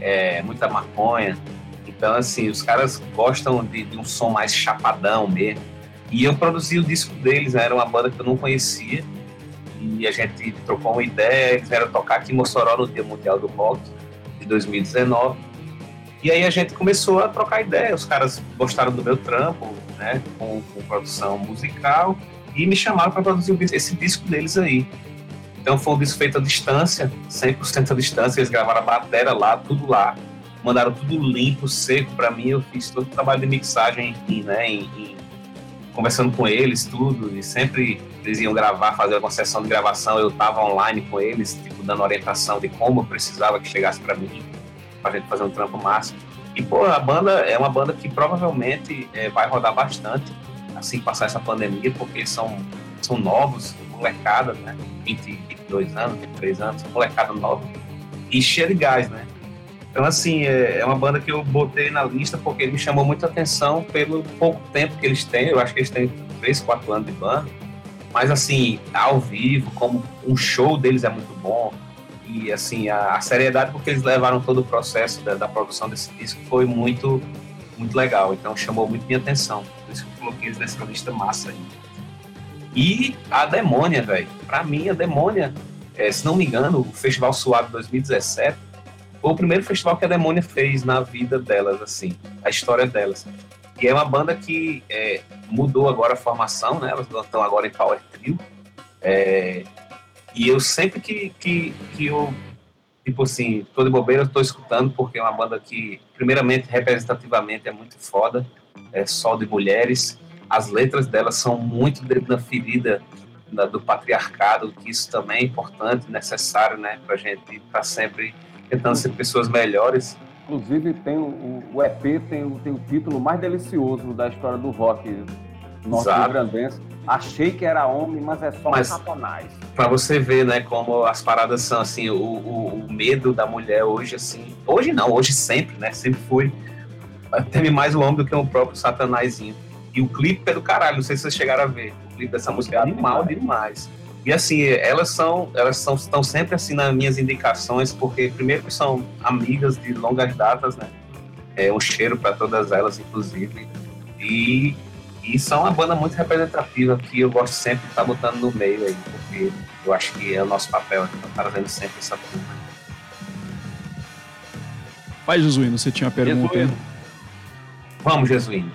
é, muita maconha. Então, assim, os caras gostam de, de, um som mais chapadão mesmo. E eu produzi o disco deles, né? era uma banda que eu não conhecia. E a gente trocou uma ideia, eles vieram tocar aqui em Mossoró no Dia Mundial do Rock de 2019. E aí a gente começou a trocar ideia. Os caras gostaram do meu trampo, né? Com, com produção musical e me chamaram para produzir esse disco deles aí. Então foi um disco feito à distância, 100% à distância, eles gravaram a bateria lá, tudo lá. Mandaram tudo limpo, seco para mim, eu fiz todo o trabalho de mixagem em, né, conversando com eles, tudo, e sempre eles iam gravar, fazer alguma sessão de gravação, eu tava online com eles, tipo, dando orientação de como eu precisava que chegasse para mim, pra gente fazer um trampo máximo. E, pô, a banda é uma banda que provavelmente é, vai rodar bastante, assim passar essa pandemia, porque são, são novos, molecada, né? 20, 22 anos, 23 anos, molecada nova e cheia de gás, né? Então, assim, é, é uma banda que eu botei na lista porque me chamou muita atenção pelo pouco tempo que eles têm. Eu acho que eles têm 3, 4 anos de banda. Mas, assim, ao vivo, como um show deles é muito bom. E, assim, a, a seriedade porque eles levaram todo o processo da, da produção desse disco foi muito, muito legal. Então, chamou muito minha atenção. Por isso que eu coloquei eles nessa lista massa aí. E a Demônia, velho. Pra mim, a Demônia, é, se não me engano, o Festival Suave 2017 foi o primeiro festival que a Demônia fez na vida delas, assim, a história delas. E é uma banda que é, mudou agora a formação, né? Elas estão agora em Power Trio. É, e eu sempre que, que, que eu, tipo assim, tô de bobeira, eu tô escutando, porque é uma banda que, primeiramente, representativamente é muito foda é, só de mulheres. As letras delas são muito na ferida da, do patriarcado, que isso também é importante, necessário, né, para a gente estar tá sempre tentando ser pessoas melhores. Inclusive, tem o, o EP tem, tem o título mais delicioso da história do rock norte-grandense. Achei que era homem, mas é só mas, um satanás. Para você ver, né, como as paradas são assim, o, o, o, medo da mulher hoje, assim, hoje não, hoje sempre, né, sempre foi teme mais o homem do que o próprio Satanazinho. E o clipe é do caralho, não sei se vocês chegaram a ver. O clipe dessa música é animal demais. E assim, elas são, elas são, estão sempre assim nas minhas indicações, porque primeiro são amigas de longas datas, né? É um cheiro para todas elas, inclusive. E, e são uma banda muito representativa que eu gosto sempre de estar tá botando no meio aí, porque eu acho que é o nosso papel, estar tá trazendo sempre essa turma. Vai, Jesuíno, você tinha uma pergunta aí? Vamos, Jesuíno.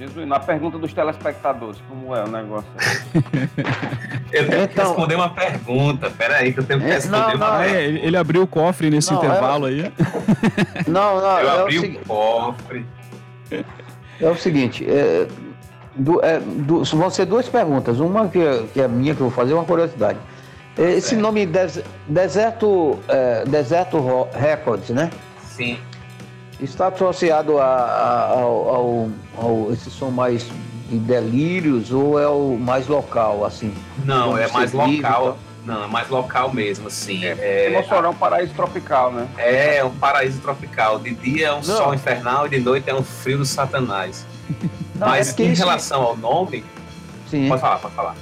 Jesuíno, a pergunta dos telespectadores, como é o negócio? *laughs* eu tenho então, que responder uma pergunta. Peraí, que eu tenho que é, responder não, não, uma é, ele abriu o cofre nesse não, intervalo é... aí. *laughs* Não, não, eu é abri o, segui... cofre. É o seguinte, é, do, é, do, vão ser duas perguntas. Uma que, que é minha, que eu vou fazer, uma curiosidade. Esse nome Des, Deserto, é, Deserto Records, né? Sim. Está associado a, a, ao, ao, ao, esse som mais de delírios ou é o mais local, assim? Não, é mais local. Não, é mais local mesmo, assim. É, é, Mossoró é um paraíso tropical, né? É, é um paraíso tropical. De dia é um Não. sol infernal e de noite é um frio do satanás. *laughs* Não, Mas é em relação ao nome... Sim. Pode falar, pode falar.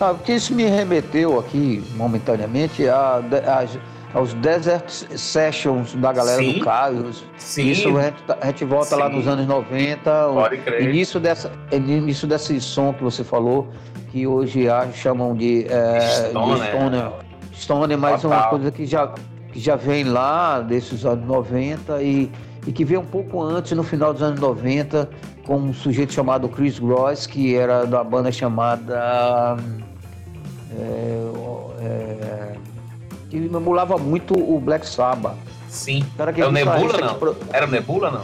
Ah, porque isso me remeteu aqui, momentaneamente, a, a, aos Desert Sessions da galera Sim. do Carlos. Sim. Isso a gente, tá, a gente volta Sim. lá nos anos 90. Pode crer. Início, dessa, início desse som que você falou, que hoje chamam de, é, Stoner. de Stoner. Stoner, mas Total. uma coisa que já, que já vem lá desses anos 90 e, e que veio um pouco antes, no final dos anos 90, com um sujeito chamado Chris Gross, que era da banda chamada. É, é, que emulava muito o Black Sabbath. Sim. Era é o Nebula, não? Pro... Era o Nebula, não?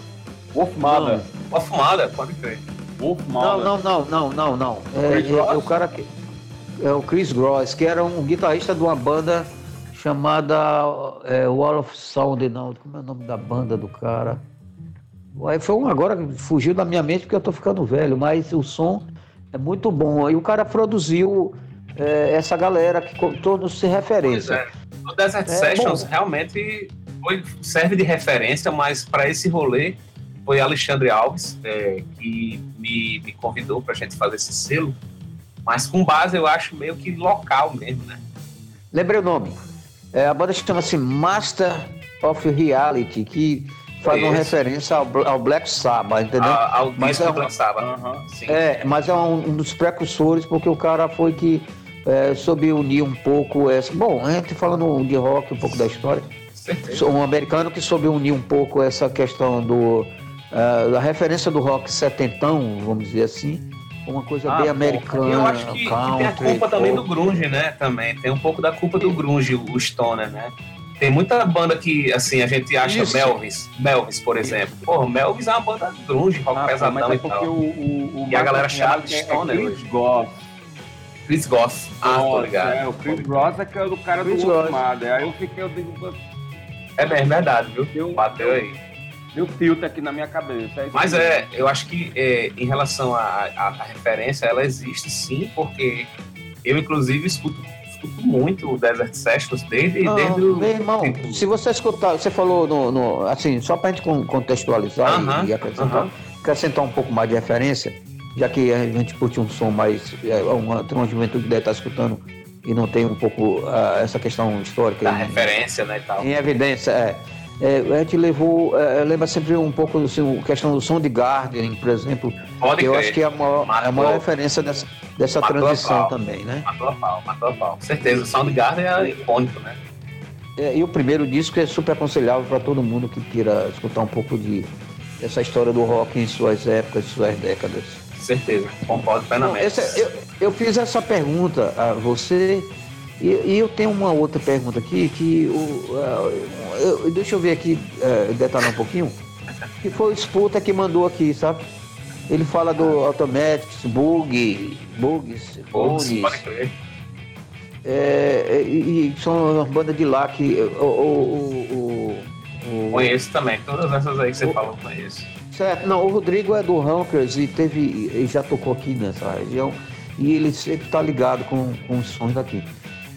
Wolf Mother. Wolf Mother, pode crer. Wolf Mother. Não, não, não, não, não, É, é, é, o cara que... É o Chris Gross, que era um guitarrista de uma banda chamada é, Wall of Sound, não. Como é o nome da banda do cara? Aí foi um agora fugiu da minha mente porque eu tô ficando velho, mas o som é muito bom. Aí o cara produziu é, essa galera que todos se referência. Pois é. O Desert é, Sessions bom. realmente foi, serve de referência, mas para esse rolê foi Alexandre Alves é, que me, me convidou para a gente fazer esse selo, mas com base eu acho meio que local mesmo, né? Lembrei o nome. É, a banda chama-se Master of Reality, que faz uma referência ao, ao, Black Sabbath, entendeu? A, ao mas é um, Black Sabbath. Uhum, é, mas é um, um, dos precursores, porque o cara foi que é, soube unir um pouco essa. Bom, a gente falando de rock, um pouco da história. Certeza. Um americano que soube unir um pouco essa questão do. Uh, da referência do rock setentão, vamos dizer assim, uma coisa ah, bem americana. Eu acho que, country, que tem a culpa também do grunge, né? Também tem um pouco da culpa do grunge, o Stoner, né? Tem muita banda que, assim, a gente acha Isso. Melvis, Melvis, por exemplo. Pô, Melvis é uma banda grunge, rock ah, pesadão é e tal. O, o, o e a galera chama de Stoner é Chris Goff. Chris Goff. Ah, tô ligado. É, o Chris Goff é que é o cara Chris do Ultimado. Aí eu fiquei, eu digo... É mesmo, verdade, viu? Bateu aí. Deu tilt aqui na minha cabeça. É Mas é, eu acho que é, em relação à referência, ela existe sim, porque eu, inclusive, escuto escuto muito o Desert Sessions desde, não, desde o. Meu irmão, tipo... se você escutar, você falou no. no assim, só pra gente contextualizar uh -huh, e, acrescentar, uh -huh. acrescentar um pouco mais de referência, já que a gente curte um som mais. É, uma, tem uma juventude que deve estar escutando e não tem um pouco uh, essa questão histórica. Da em, referência, né? E tal. Em evidência, é. É, a gente levou, é, lembra sempre um pouco assim, questão do som de Guardian, por exemplo. Pode que eu acho que é a maior, é a maior referência dessa, dessa transição também, né? Matou a pau, matou a pau. Certeza, o Soundgarden é icônico, né? É, e o primeiro disco é super aconselhável para todo mundo que queira escutar um pouco de essa história do rock em suas épocas, em suas décadas. Certeza, concordo plenamente. essa, eu, eu fiz essa pergunta a você e, e, eu tenho uma outra pergunta aqui que o, uh, deixa eu ver aqui, uh, detalhar um pouquinho, que foi o Sputa que mandou aqui, sabe? Ele fala do Automatics, bug, bugs, bugs. É, e, e são uma banda de lá que o, o, o, Conheço também, todas essas aí que você falou, conheço. Certo, não, o Rodrigo é do Rankers e teve. Ele já tocou aqui nessa região e ele sempre está ligado com, com os sons daqui.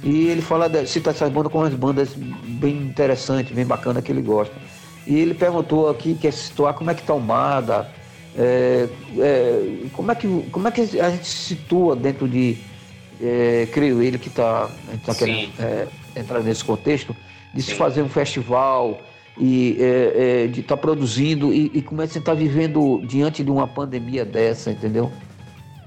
E ele fala, cita essas bandas como umas bandas bem interessantes, bem bacanas que ele gosta. E ele perguntou aqui, quer situar como é que tá o Mada, É, é, como, é que, como é que a gente se situa dentro de, é, creio ele que está tá querendo é, entrar nesse contexto, de Sim. se fazer um festival e é, é, de estar tá produzindo e, e como é que você está vivendo diante de uma pandemia dessa, entendeu?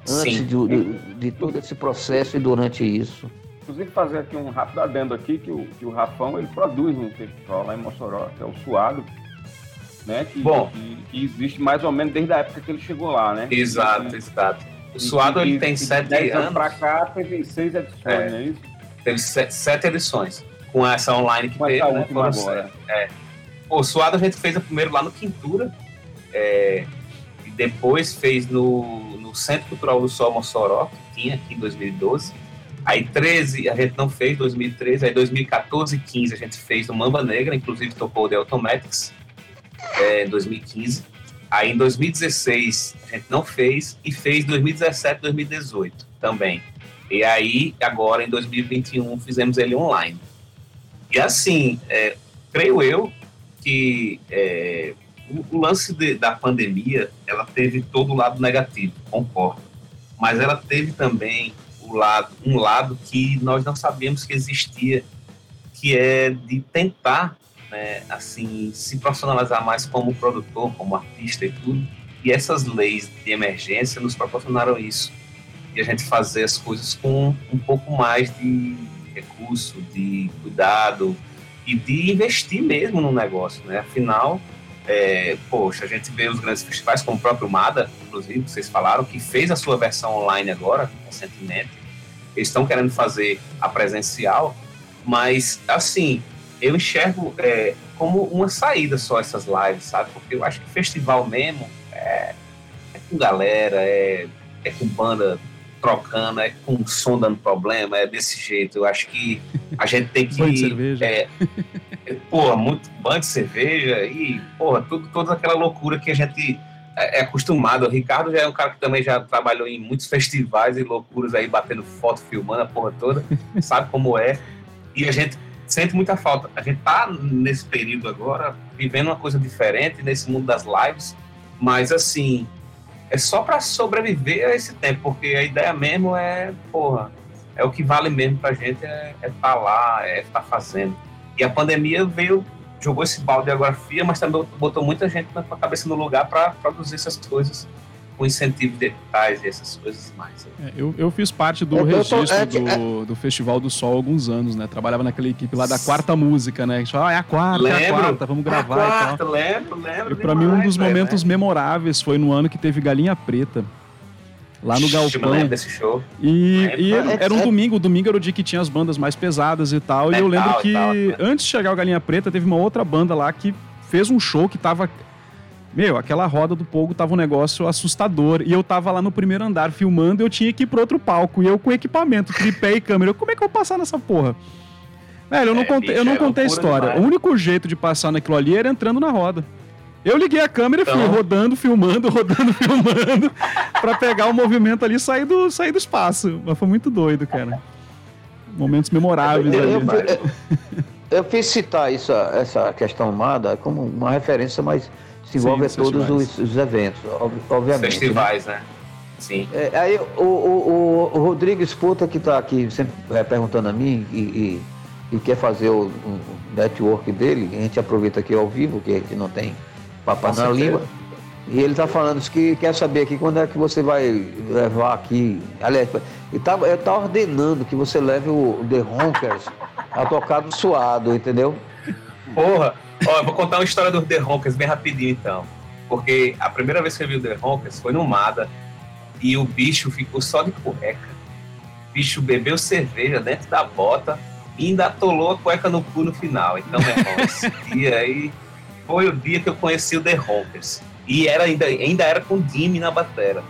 Antes de, de, de, todo esse processo e durante isso. Inclusive fazer aqui um rápido adendo aqui que o, que o Rafão ele produz um festival lá em Mossoró, que é o Suado, né? Que, Bom, que, que, existe mais ou menos desde a época que ele chegou lá, né? Exato, e, exato. O Suado ele tem sete anos. para cá teve seis edições, é, não é isso? Teve sete, sete edições com essa online que teve, né? agora. É. O Suado a gente fez primeiro lá no Quintura, é, e depois fez no, no Centro Cultural do Sol Mossoró, que tinha aqui em 2012. Aí 13 a gente não fez, 2013, aí 2014 e 15 a gente fez no Mamba Negra, inclusive tocou o The Automatics é, em 2015. Aí em 2016 a gente não fez e fez 2017 2018 também. E aí agora em 2021 fizemos ele online. E assim, é, creio eu que é, o, o, lance de, da pandemia ela teve todo o lado negativo, concordo. Mas ela teve também o lado, um lado que nós não sabíamos que existia, que é de tentar né, assim, se profissionalizar mais como produtor, como artista e tudo. E essas leis de emergência nos proporcionaram isso. E a gente fazer as coisas com um pouco mais de recurso, de cuidado e de investir mesmo no negócio, né? Afinal, é, poxa, a gente vê os grandes festivais, como o próprio MADA, inclusive, vocês falaram, que fez a sua versão online agora, recentemente. Eles estão querendo fazer a presencial, mas, assim, eu enxergo é, como uma saída só essas lives, sabe? Porque eu acho que festival mesmo é, é com galera, é, é com banda trocando, é com som dando problema, é desse jeito. Eu acho que a gente tem que. Cerveja. É, *laughs* porra, muito banho de cerveja e, porra, tudo, toda aquela loucura que a gente é, é acostumado. O Ricardo já é um cara que também já trabalhou em muitos festivais e loucuras aí, batendo foto, filmando a porra toda, *laughs* sabe como é. E a gente sente muita falta. A gente tá nesse período agora, vivendo uma coisa diferente nesse mundo das lives, mas assim, é só para sobreviver a esse tempo, porque a ideia mesmo é, porra, é o que vale mesmo pra gente é estar é tá lá, é estar tá fazendo. E a pandemia veio, jogou esse balde de geografia, mas também botou muita gente com a cabeça no lugar para produzir essas coisas com incentivo de editais e essas coisas mais. É, eu, eu fiz parte do eu registro tô, é, do, é, do Festival do Sol há alguns anos, né? Trabalhava naquela equipe lá da quarta música, né? A gente fala, ah, é a quarta, lembro, é a quarta, vamos gravar a quarta, e tal. Lembro, lembro. E pra demais, mim, um dos momentos né? memoráveis foi no ano que teve Galinha Preta. Lá no Galpão. desse show. E, e era um domingo, o domingo era o dia que tinha as bandas mais pesadas e tal. Metal e eu lembro que tal, antes de chegar o Galinha Preta, teve uma outra banda lá que fez um show que tava meu, aquela roda do Pogo tava um negócio assustador. E eu tava lá no primeiro andar filmando e eu tinha que ir pro outro palco. E eu com equipamento, tripé e câmera. como é que eu vou passar nessa porra? Velho, eu não é, contei, bicho, eu não é contei a história. Demais. O único jeito de passar naquilo ali era entrando na roda. Eu liguei a câmera então... e fui então. rodando, filmando, *laughs* rodando, filmando, para pegar o movimento ali e sair do, sair do espaço. Mas foi muito doido, cara. Momentos memoráveis eu, ali. Eu, eu, eu, fiz citar isso, essa questão amada como uma referência, mas se envolve Sim, a todos os, os, eventos, obviamente. Festivais, né? né? Sim. É, aí o, o, o, Rodrigo Esputa, que está aqui sempre é, perguntando a mim e, e, e quer fazer o, o, network dele, a gente aproveita aqui ao vivo, que a gente não tem papo na língua. E ele está falando que quer saber aqui quando é que você vai levar aqui. Aliás, ele está tá ordenando que você leve o The Ronkers a tocar do suado, entendeu? Porra! Ó, eu vou contar uma história do The Ronkers bem rapidinho então. Porque a primeira vez que eu vi o The Ronkers foi no Mada e o bicho ficou só de cueca. O bicho bebeu cerveja dentro da bota e ainda atolou a cueca no cu no final. Então, meu irmão, esse *laughs* dia aí foi o dia que eu conheci o The Ronkers. E era ainda, ainda era com o Jimmy na batera.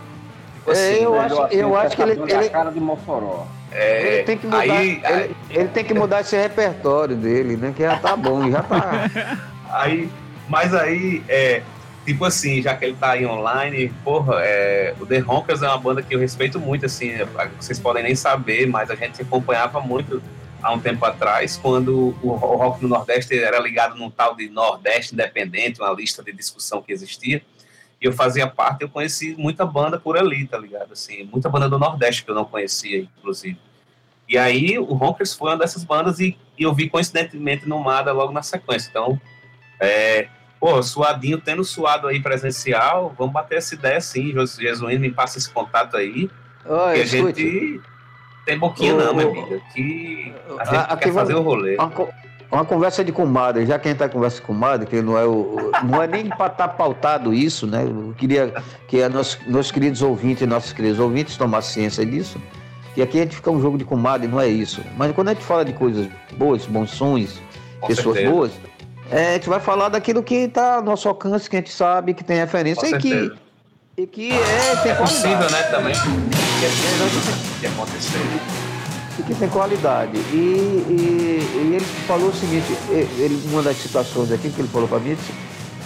Tipo assim, é, eu, né? acho, eu acho que ele, ele... cara de Mossoró. É, ele, tem que mudar, aí, ele, ele, tem que mudar esse repertório dele, né? Que já tá bom, já tá. *laughs* Aí, mas aí, é, tipo assim, já que ele tá aí online, porra, é, o The Ronkers é uma banda que eu respeito muito, assim, vocês podem nem saber, mas a gente acompanhava muito há um tempo atrás, quando o rock no Nordeste era ligado num tal de Nordeste Independente, uma lista de discussão que existia. E eu fazia parte, eu conheci muita banda por ali, tá ligado? Assim, muita banda do Nordeste que eu não conhecia, inclusive. E aí o Ronkers foi uma dessas bandas e, e eu vi coincidentemente no Mada logo na sequência. Então, é, pô, suadinho, tendo suado aí presencial, vamos bater essa ideia sim, Jesuíno, me passa esse contato aí. Oh, que a gente tem boquinha não, minha amiga, que a gente quer fazer o rolê. Uma, uma conversa de comadre, já que a gente está conversa com comadre, que não é, o, não é nem para estar tá pautado isso, né? Eu queria que a nossos, nossos queridos ouvintes e nossos queridos ouvintes tomassem ciência disso, que aqui a gente fica um jogo de comadre, não é isso. Mas quando a gente fala de coisas boas, bons sonhos, com pessoas certeza. boas, é, a gente vai falar daquilo que está ao nosso alcance, que a gente sabe, que tem referência e que, e que é, tem é possível, né, também. Que é, que acontecer. E que tem qualidade. E, e, e, ele falou o seguinte, ele, uma das situações aqui que ele falou para mim, disse,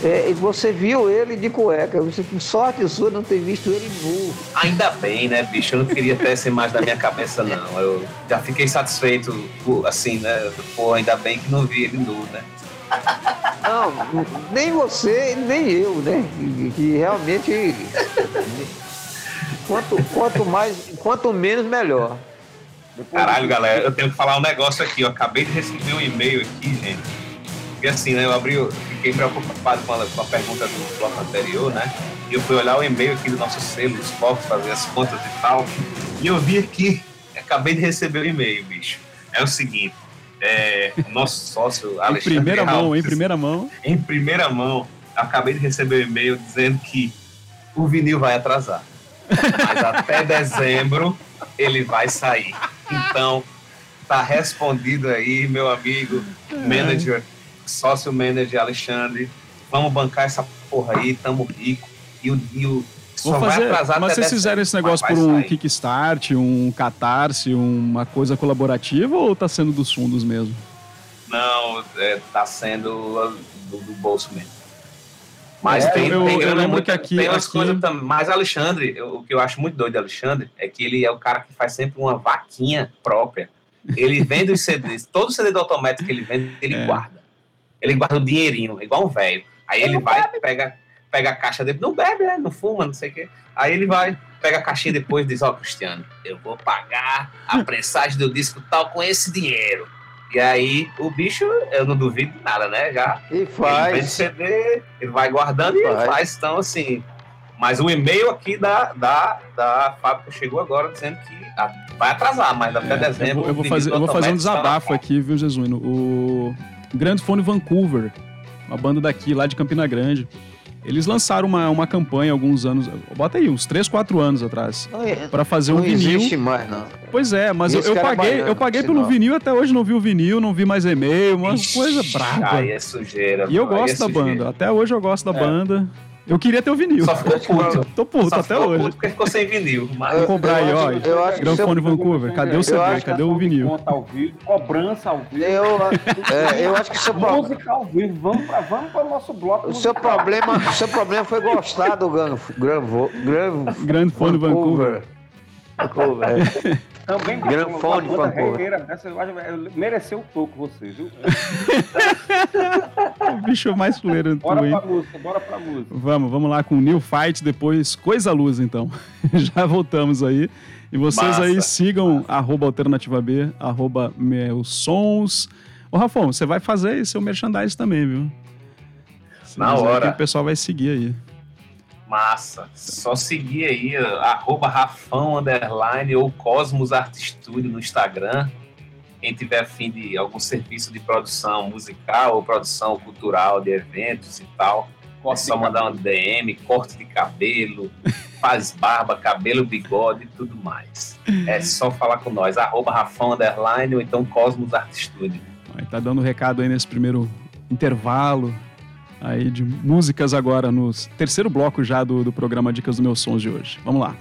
é, você viu ele de cueca. Você, com sorte sua não ter visto ele nu. Ainda bem, né, bicho? Eu não queria ter essa imagem na minha cabeça, não. Eu já fiquei satisfeito, assim, né? Pô, ainda bem que não vi ele nu, né? Não, nem você, nem eu, né? Que, realmente. Quanto, quanto mais, quanto menos, melhor. Caralho, galera, eu tenho que falar um negócio aqui. Eu acabei de receber um e-mail aqui, gente porque assim, né, eu abri, eu fiquei preocupado com a, com a pergunta do bloco anterior, né? E eu fui olhar o e-mail aqui do nosso selo, dos focos, fazer as contas e tal. E eu vi aqui, acabei de receber o e-mail, bicho. É o seguinte, é, nosso sócio Alexandre Em primeira Alves, mão, em primeira mão. Em primeira mão, acabei de receber o e-mail dizendo que o vinil vai atrasar. Mas até *laughs* dezembro ele vai sair. Então, tá respondido aí, meu amigo, manager sócio manager Alexandre, vamos bancar essa porra aí, tamo rico. E o, e o Vou fazer, mas vocês fizeram esse negócio por um sair. Kickstart, um Catarse, uma coisa colaborativa ou tá sendo dos fundos mesmo? Não, é, tá sendo do, do bolso mesmo. Mas é, tem, eu, tem, eu lembro muito, que aqui, tem umas aqui... coisas também. Mas Alexandre, eu, o que eu acho muito doido de Alexandre é que ele é o cara que faz sempre uma vaquinha própria. Ele vende os CDs, *laughs* todo CD do automático que ele vende, ele é. guarda ele guarda o dinheirinho, igual um velho. Aí ele, ele vai, bebe. pega, pega a caixa dele, não bebe, né? Não fuma, não sei o quê. Aí ele vai, pega a caixinha depois e diz, ó, oh, Cristiano, eu vou pagar a pressagem do disco tal com esse dinheiro. E aí o bicho, eu não duvido de nada, né? Já e faz. Ele CD, ele vai guardando e, faz. faz. Então, assim. Mas o e-mail aqui da, da, da fábrica chegou agora dizendo que vai atrasar, mas até é, dezembro. Eu vou, eu vou fazer, eu vou fazer um desabafo aqui, viu, Jesuíno? O, Grand Phone Vancouver, uma banda daqui, lá de Campina Grande. Eles lançaram uma, uma campanha alguns anos, bota aí, uns 3, 4 anos atrás, é, para fazer um não vinil. Não existe mais, não. Pois é, mas eu, eu paguei, eu paguei pelo vinil até hoje não vi o vinil, não vi mais e-mail, uma coisa brava. Aí é sujeira. E eu gosto é da sujeira. banda, até hoje eu gosto da é. banda. Eu queria ter o vinil. Só ficou puto. Tô puto Só até hoje. Puto porque ficou sem vinil. Mas... Vou comprar aí, ó. Eu acho Vancouver. Cadê o CD? Cadê o vinil? Conta ao vivo, cobrança ao vivo. Eu, *laughs* é, eu acho que seu Música ao vivo. Vamos para vamos o nosso bloco. O seu problema, o seu problema foi gostar do Grand Phone Vancouver. Vancouver. É. Também Gran fone de Vancouver. Mereceu um pouco você, viu? *laughs* o bicho mais fuleiro tu, Bora pra música, bora pra música. Vamos, vamos lá com New Fight, depois Coisa Luz, então. *laughs* Já voltamos aí. E vocês massa, aí sigam massa. arroba alternativa B, arroba meus sons. Ô, Rafão, você vai fazer seu merchandising também, viu? Na hora. o pessoal vai seguir aí. Massa. Só seguir aí, arroba Rafão Underline ou Cosmos Art Studio no Instagram. Quem tiver afim de algum serviço de produção musical ou produção cultural de eventos e tal, é só mandar uma DM, corte de cabelo, faz barba, cabelo, bigode e tudo mais. É só falar com nós, arroba Rafão Underline ou então Cosmos Art Studio. Aí tá dando recado aí nesse primeiro intervalo aí de músicas agora no terceiro bloco já do, do programa Dicas dos Meus Sons de hoje. Vamos lá.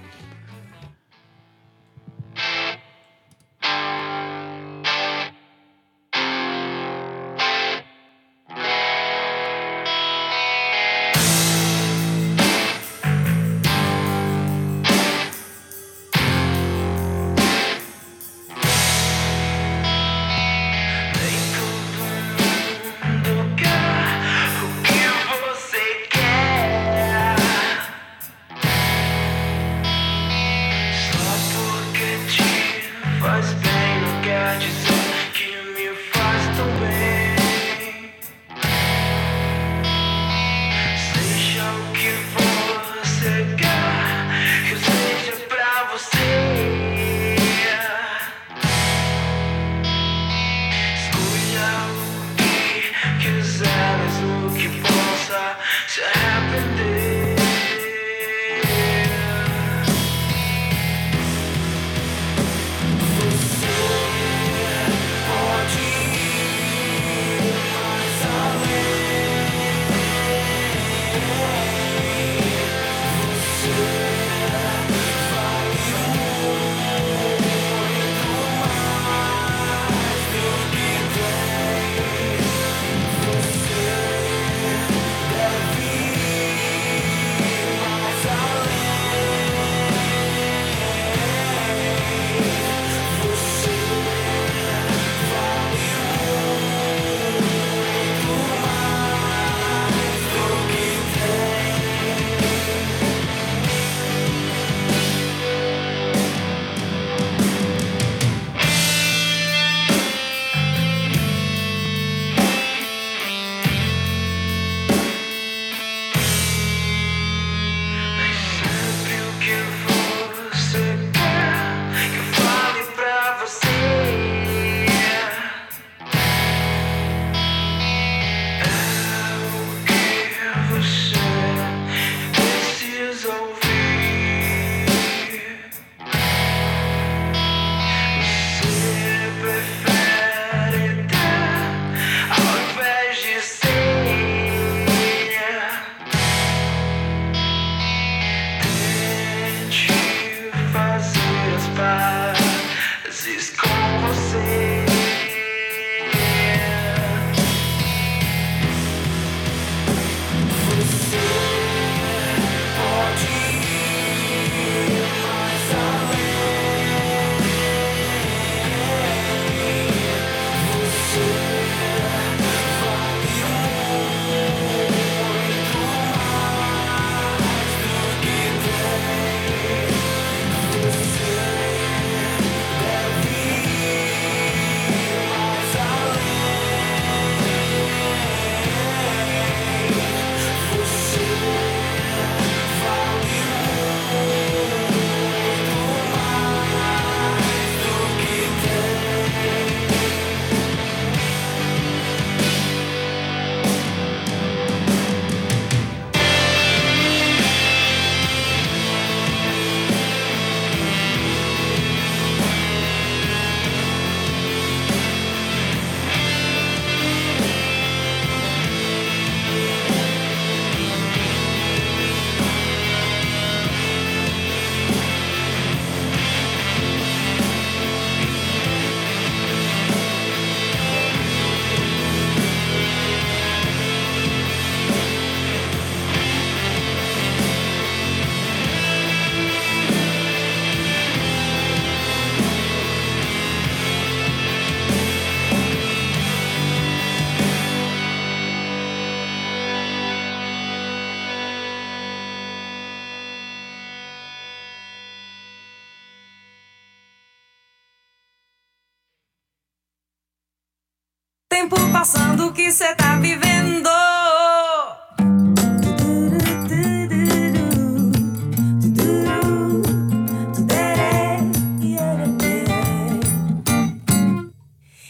Tempo passando, que cê tá vivendo?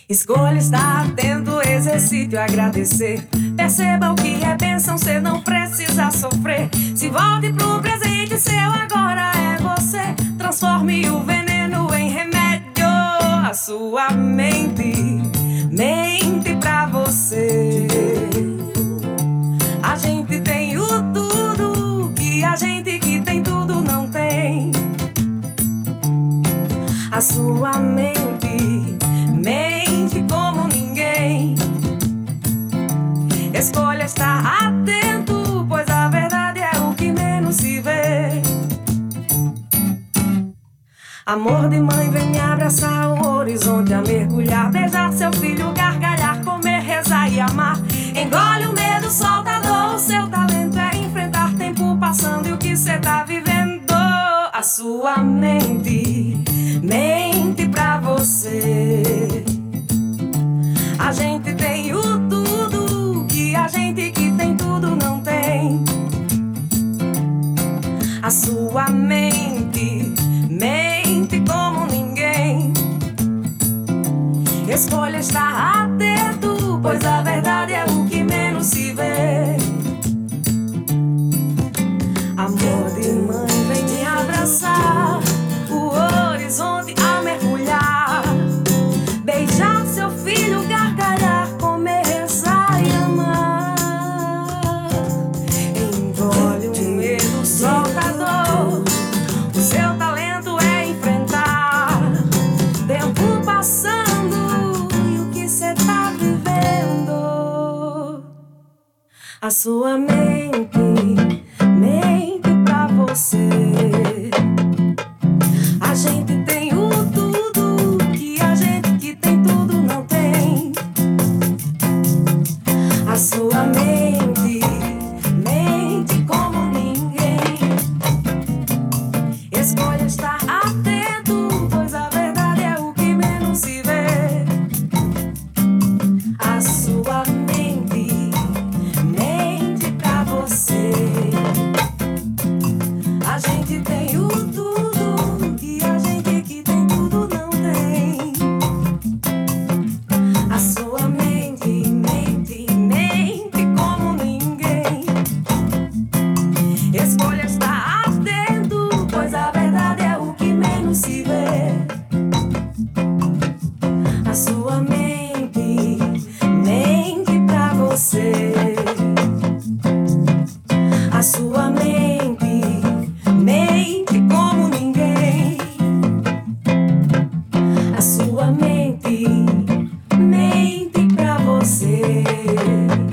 Escolha estar atento, exercite agradecer. Perceba o que é bênção, cê não precisa sofrer. Se volte pro presente, seu agora é você. Transforme o veneno em remédio. A sua mente, mente pra você. A gente tem o tudo que a gente que tem tudo não tem. A sua mente, mente como ninguém. Escolha estar atento, Amor de mãe, vem me abraçar o horizonte a mergulhar, beijar seu filho, gargalhar, comer, rezar e amar. Engole o medo, solta a dor, o seu talento é enfrentar tempo passando e o que cê tá vivendo. A sua mente, mente pra você. A gente tem o tudo que a gente que tem tudo não tem. A sua mente, Escolha estar atento, pois a verdade é o que menos se vê. Amor de mãe, vem me abraçar. O horizonte A sua mente, mente pra você. Você.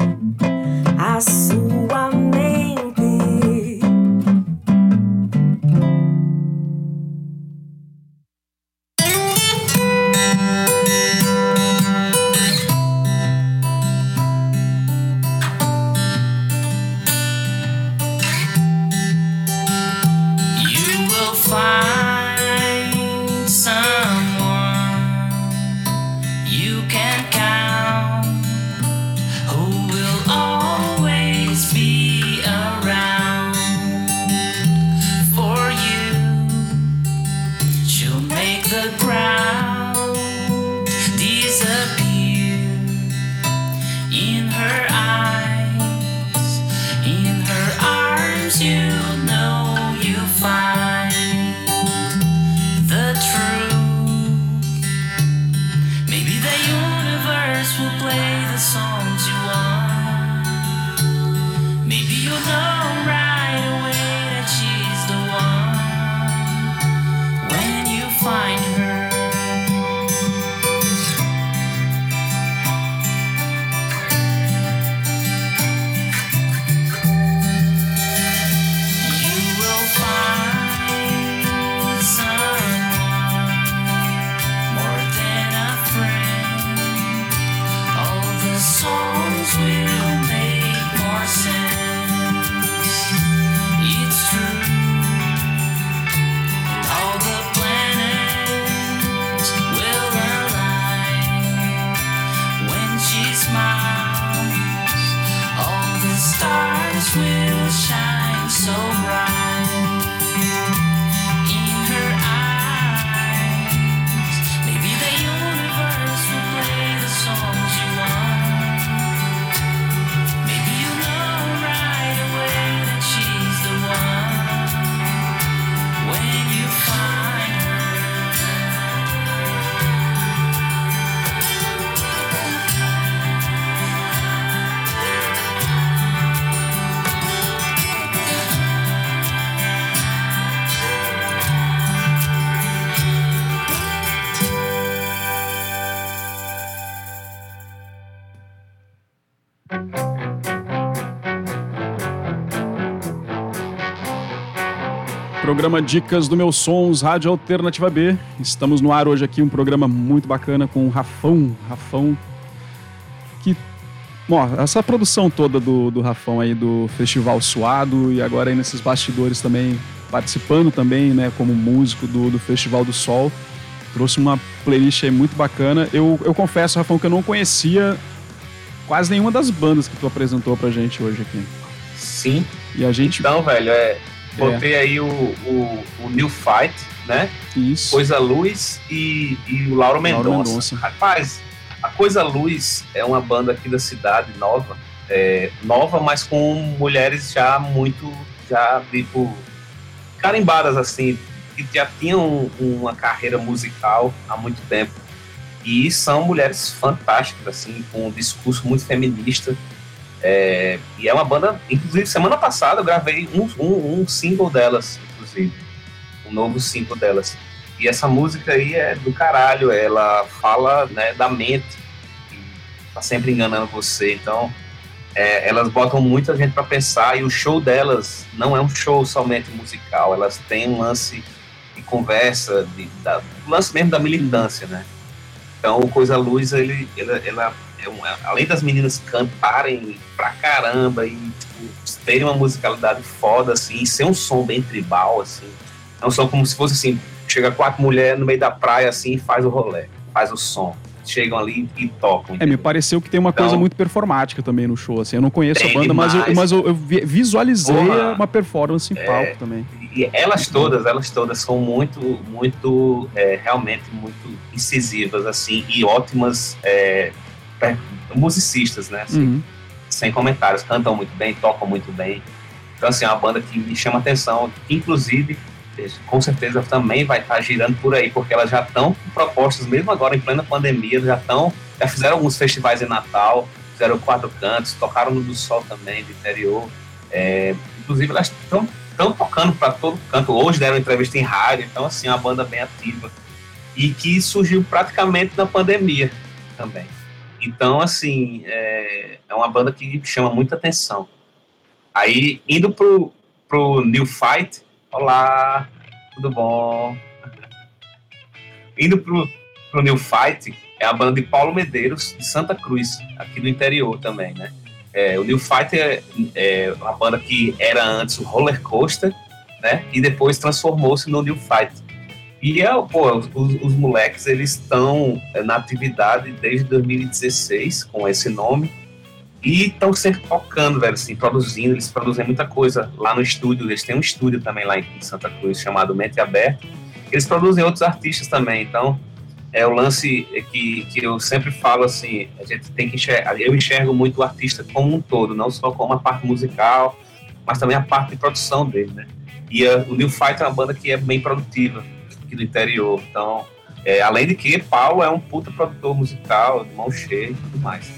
Programa Dicas do Meus Sons, Rádio Alternativa B. Estamos no ar hoje aqui, um programa muito bacana com o Rafão. Rafão, que... Bom, essa produção toda do, do Rafão aí do Festival Suado e agora aí nesses bastidores também, participando também, né, como músico do, do Festival do Sol. Trouxe uma playlist aí muito bacana. Eu, eu confesso, Rafão, que eu não conhecia quase nenhuma das bandas que tu apresentou pra gente hoje aqui. Sim. E a gente... Então, velho, é Botei aí o, o, o, New Fight, né? Isso. Coisa Luz e, e o Lauro Mendonça. Mendonça. Rapaz, a Coisa Luz é uma banda aqui da cidade nova, é, nova, mas com mulheres já muito, já tipo, carimbadas assim, que já tinham uma carreira musical há muito tempo. E são mulheres fantásticas, assim, com um discurso muito feminista é, e é uma banda, inclusive, semana passada eu gravei um, um, um, single delas, inclusive. Um novo single delas. E essa música aí é do caralho, ela fala né, da mente, que tá sempre enganando você. Então, é, elas botam muita gente para pensar e o show delas não é um show somente musical, elas têm um lance de conversa, de, da, um lance mesmo da militância, né? Então, o Coisa Luz, ele, ela, ela é uma, além das meninas cantarem pra caramba e tipo, terem uma musicalidade foda, assim, e ser um som bem tribal, assim. É um som como se fosse assim, chega quatro mulheres no meio da praia assim e faz o rolê, faz o som. Chegam ali e tocam. Entendeu? É, me pareceu que tem uma então, coisa muito performática também no show, assim. Eu não conheço a banda, demais. mas eu, mas eu, eu visualizei Porra, uma performance em é, palco também. E elas todas, elas todas são muito, muito, é, realmente muito incisivas, assim, e ótimas é, musicistas, né? Assim, uhum. Sem comentários, cantam muito bem, tocam muito bem. Então, assim, é uma banda que me chama atenção, inclusive, com certeza também vai estar girando por aí, porque elas já estão propostas, mesmo agora em plena pandemia, já estão, já fizeram alguns festivais em Natal, fizeram quatro cantos, tocaram no do Sol também, do interior. É, inclusive, elas estão estão tocando para todo canto. Hoje deram entrevista em rádio, então assim, é uma banda bem ativa. E que surgiu praticamente na pandemia também. Então, assim, é, é uma banda que chama muita atenção. Aí, indo pro, pro New Fight, olá, tudo bom? Indo pro, pro New Fight, é a banda de Paulo Medeiros, de Santa Cruz, aqui do interior também, né? É, o New Fight é, é, uma banda que era antes o Roller Coaster, né? E depois transformou-se no New Fight. E é, pô, os, os moleques eles estão é, na atividade desde 2016 com esse nome e estão sempre tocando, velho, assim, produzindo. Eles produzem muita coisa lá no estúdio. Eles têm um estúdio também lá em Santa Cruz chamado Mente Aberta. Eles produzem outros artistas também. Então, é o lance que, que eu sempre falo assim: a gente tem que enxergar. Eu enxergo muito o artista como um todo, não só como a parte musical, mas também a parte de produção dele, né? E a, o New Fight é uma banda que é bem produtiva aqui do interior. Então, é, além de que Paulo é um puta produtor musical, de mão cheia e tudo mais.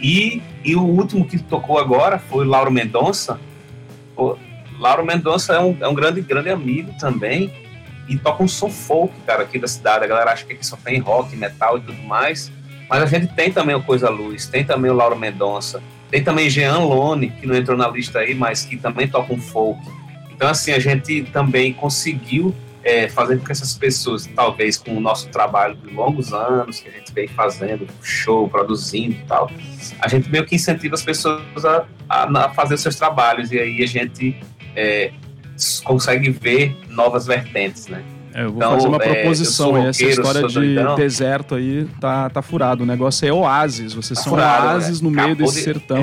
E, e o último que tocou agora foi Lauro Mendonça. O Lauro Mendonça é um, é um grande, grande amigo também e toca um som folk, cara, aqui da cidade. A galera acha que aqui só tem rock, metal e tudo mais. Mas a gente tem também o Coisa Luz, tem também o Lauro Mendonça, tem também Jean Lone, que não entrou na lista aí, mas que também toca um folk. Então, assim, a gente também conseguiu é, fazer com que essas pessoas, talvez com o nosso trabalho de longos anos, que a gente vem fazendo, show, produzindo e tal, a gente meio que incentiva as pessoas a, a, a fazer os seus trabalhos e aí a gente é, consegue ver novas vertentes, né? É, eu vou então, fazer uma é, proposição. É, essa história de doidão. deserto aí tá, tá furado. O negócio é oásis. Vocês tá são furado, oásis no meio desse de, sertão.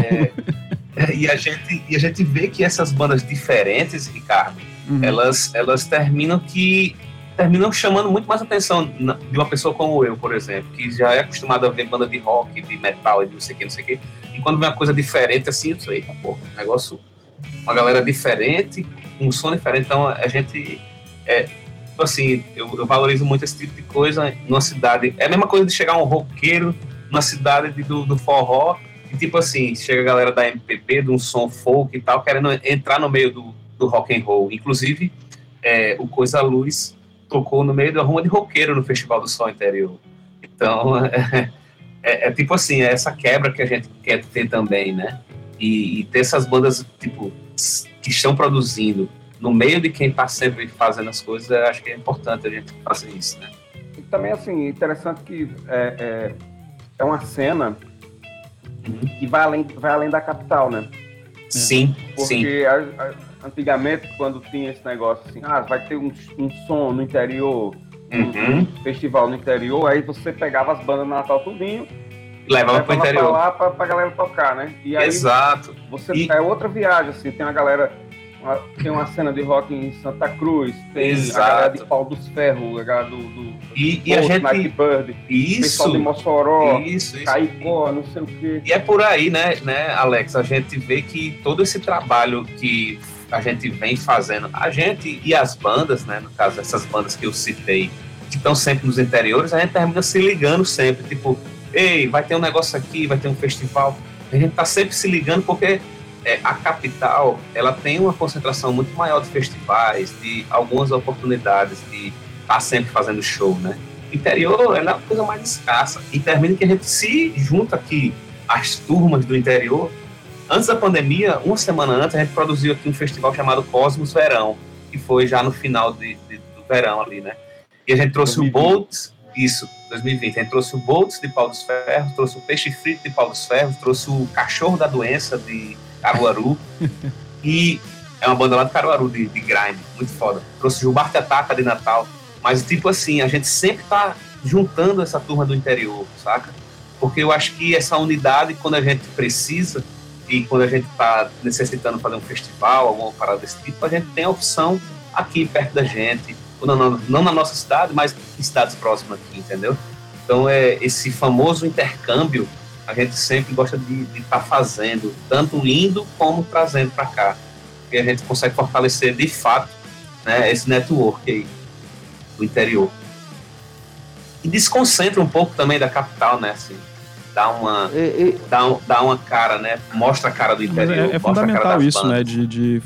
É, *laughs* e, a gente, e a gente vê que essas bandas diferentes, Ricardo, uhum. elas, elas terminam que terminam chamando muito mais atenção de uma pessoa como eu, por exemplo, que já é acostumado a ver banda de rock, de metal e de não sei o que, não sei o que, e quando vem uma coisa diferente assim, eu sei, pô, negócio, uma galera diferente, um som diferente, então a gente, é, assim, eu, eu, valorizo muito esse tipo de coisa numa cidade, é a mesma coisa de chegar um roqueiro numa cidade de, do, do forró, e tipo assim, chega a galera da MPB, de um som folk e tal, querendo entrar no meio do, do rock and roll. Inclusive, é, o Coisa Luz tocou no meio da rua de roqueiro no Festival do Sol Interior. Então, *laughs* é, é, é, tipo assim, é essa quebra que a gente quer ter também, né? E, e, ter essas bandas, tipo, que estão produzindo no meio de quem está sempre fazendo as coisas, acho que é importante a gente fazer isso, né? E também, assim, interessante que é, é, é uma cena que vai além, vai além da capital, né? Sim, sim. Porque a- a- antigamente, quando tinha esse negócio assim, ah, vai ter um, um som no interior, um, Uhum. um festival no interior, aí você pegava as bandas Natal tudinho, Levava para o pra interior. lá pra, pra galera tocar, né? E aí Exato. você E- é outra viagem, assim, tem uma galera, uma- tem uma cena de rock em Santa Cruz, tem Exato. a galera de Pau dos Ferros, a galera do, do E, e a Bolt, gente. Nightbird, Isso. pessoal de Mossoró, Isso, isso. Caicó, não sei o quê. E é por aí, né, né, Alex? A gente vê que todo esse trabalho que a gente vem fazendo, a gente e as bandas, né, no caso essas bandas que eu citei, que estão sempre nos interiores, a gente termina se ligando sempre, tipo, ei, vai ter um negócio aqui, vai ter um festival. A gente tá sempre se ligando porque é, a capital, ela tem uma concentração muito maior de festivais, de algumas oportunidades de estar sempre fazendo show, né? Interior ela é uma coisa mais escassa. E termina que a gente se junta aqui, as turmas do interior. Antes da pandemia, uma semana antes, a gente produziu aqui um festival chamado Cosmos Verão, que foi já no final de- de- do verão ali, né? E a gente trouxe 2020. o Boltz, isso, 2020. A gente trouxe o Boltz de Pau dos Ferros, trouxe o Peixe Frito de Pau dos Ferros, trouxe o Cachorro da Doença de Caruaru. *laughs* e é uma banda lá de Caruaru, de, de grime, muito foda. Trouxe o Gilberto Ataca de Natal. Mas, tipo assim, a gente sempre tá juntando essa turma do interior, saca? Porque eu acho que essa unidade, quando a gente precisa, e quando a gente tá necessitando fazer um festival, alguma parada desse tipo, a gente tem a opção aqui perto da gente, ou não, na nossa cidade, mas em cidades próximas aqui, entendeu? Então, é esse famoso intercâmbio, a gente sempre gosta de estar fazendo, tanto indo como trazendo para cá. E a gente consegue fortalecer, de fato, né, esse network aí do interior. E desconcentra um pouco também da capital, né? Assim, dá uma, E- e- dá, um- dá uma cara, né? Mostra a cara do Mas interior. é, é fundamental isso, bandas. né? De, de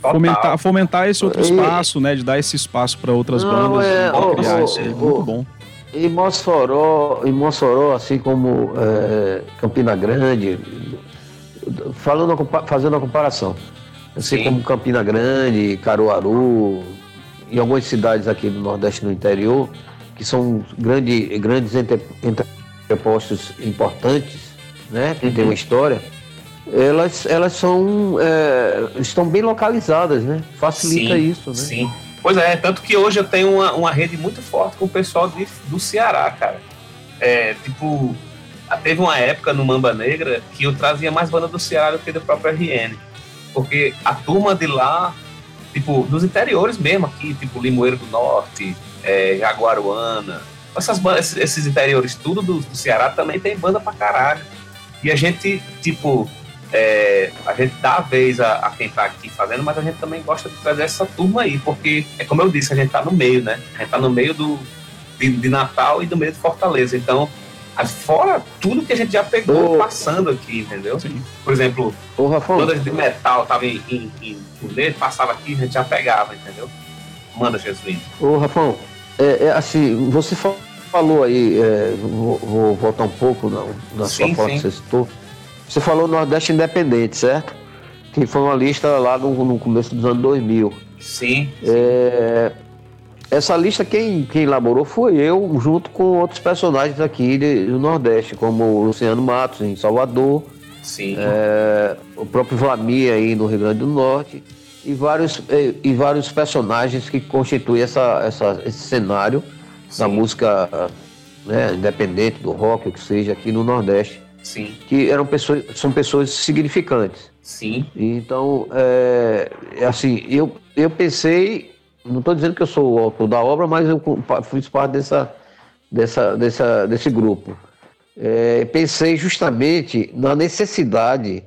fomentar, fomentar esse outro E- espaço, né? De dar esse espaço para outras Não, bandas, é, ô, criar isso ô, Muito bom. Em Mossoró, em Mossoró, assim como é, Campina Grande, falando, fazendo a comparação, assim Sim. como Campina Grande, Caruaru, e algumas cidades aqui do Nordeste no interior, que são grande, grandes entre- entrepostos importantes, né, que tem uma história, elas, elas são, é, estão bem localizadas, né? Facilita Sim, isso, né? Sim. Pois é, tanto que hoje eu tenho uma, uma rede muito forte com o pessoal de, do Ceará, cara. É, tipo, teve uma época no Mamba Negra que eu trazia mais banda do Ceará do que do próprio RN. Porque a turma de lá, tipo, dos interiores mesmo aqui, tipo Limoeiro do Norte, é, Jaguaruana, essas bandas, esses, interiores tudo do, do Ceará também tem banda pra caralho. E a gente, tipo, é, a gente dá a vez a, a quem tá aqui fazendo, mas a gente também gosta de trazer essa turma aí, porque é como eu disse, a gente tá no meio, né? A gente tá no meio do, de, de Natal e do meio de Fortaleza. Então, a- fora tudo que a gente já pegou Ô. passando aqui, entendeu? Sim. Por exemplo, Rafão, bandas de metal tava em, em, em turnê, passava aqui, a gente já pegava, entendeu? Manda, Jesuíno. Ô, Rafão, é, é assim, você fa- falou aí, é, vou, vou voltar um pouco na, na sua Sim, fala sim. que você citou. Você falou Nordeste Independente, certo? Que foi uma lista lá no, no começo dos anos 2000. Sim, É, essa lista quem, quem elaborou foi eu, junto com outros personagens aqui de- do Nordeste, como o Luciano Matos, em Salvador, sim. é, o próprio Vlamir aí no Rio Grande do Norte e vários, e, e vários personagens que constituem essa, essa, esse cenário da sim, música né, independente, do rock, o que seja, aqui no Nordeste, Sim, que eram pessoas, são pessoas significantes. sim, Então, é, é assim, eu, eu pensei, não estou dizendo que eu sou o autor da obra, mas eu fiz parte dessa, dessa, dessa, desse grupo. É, pensei justamente na necessidade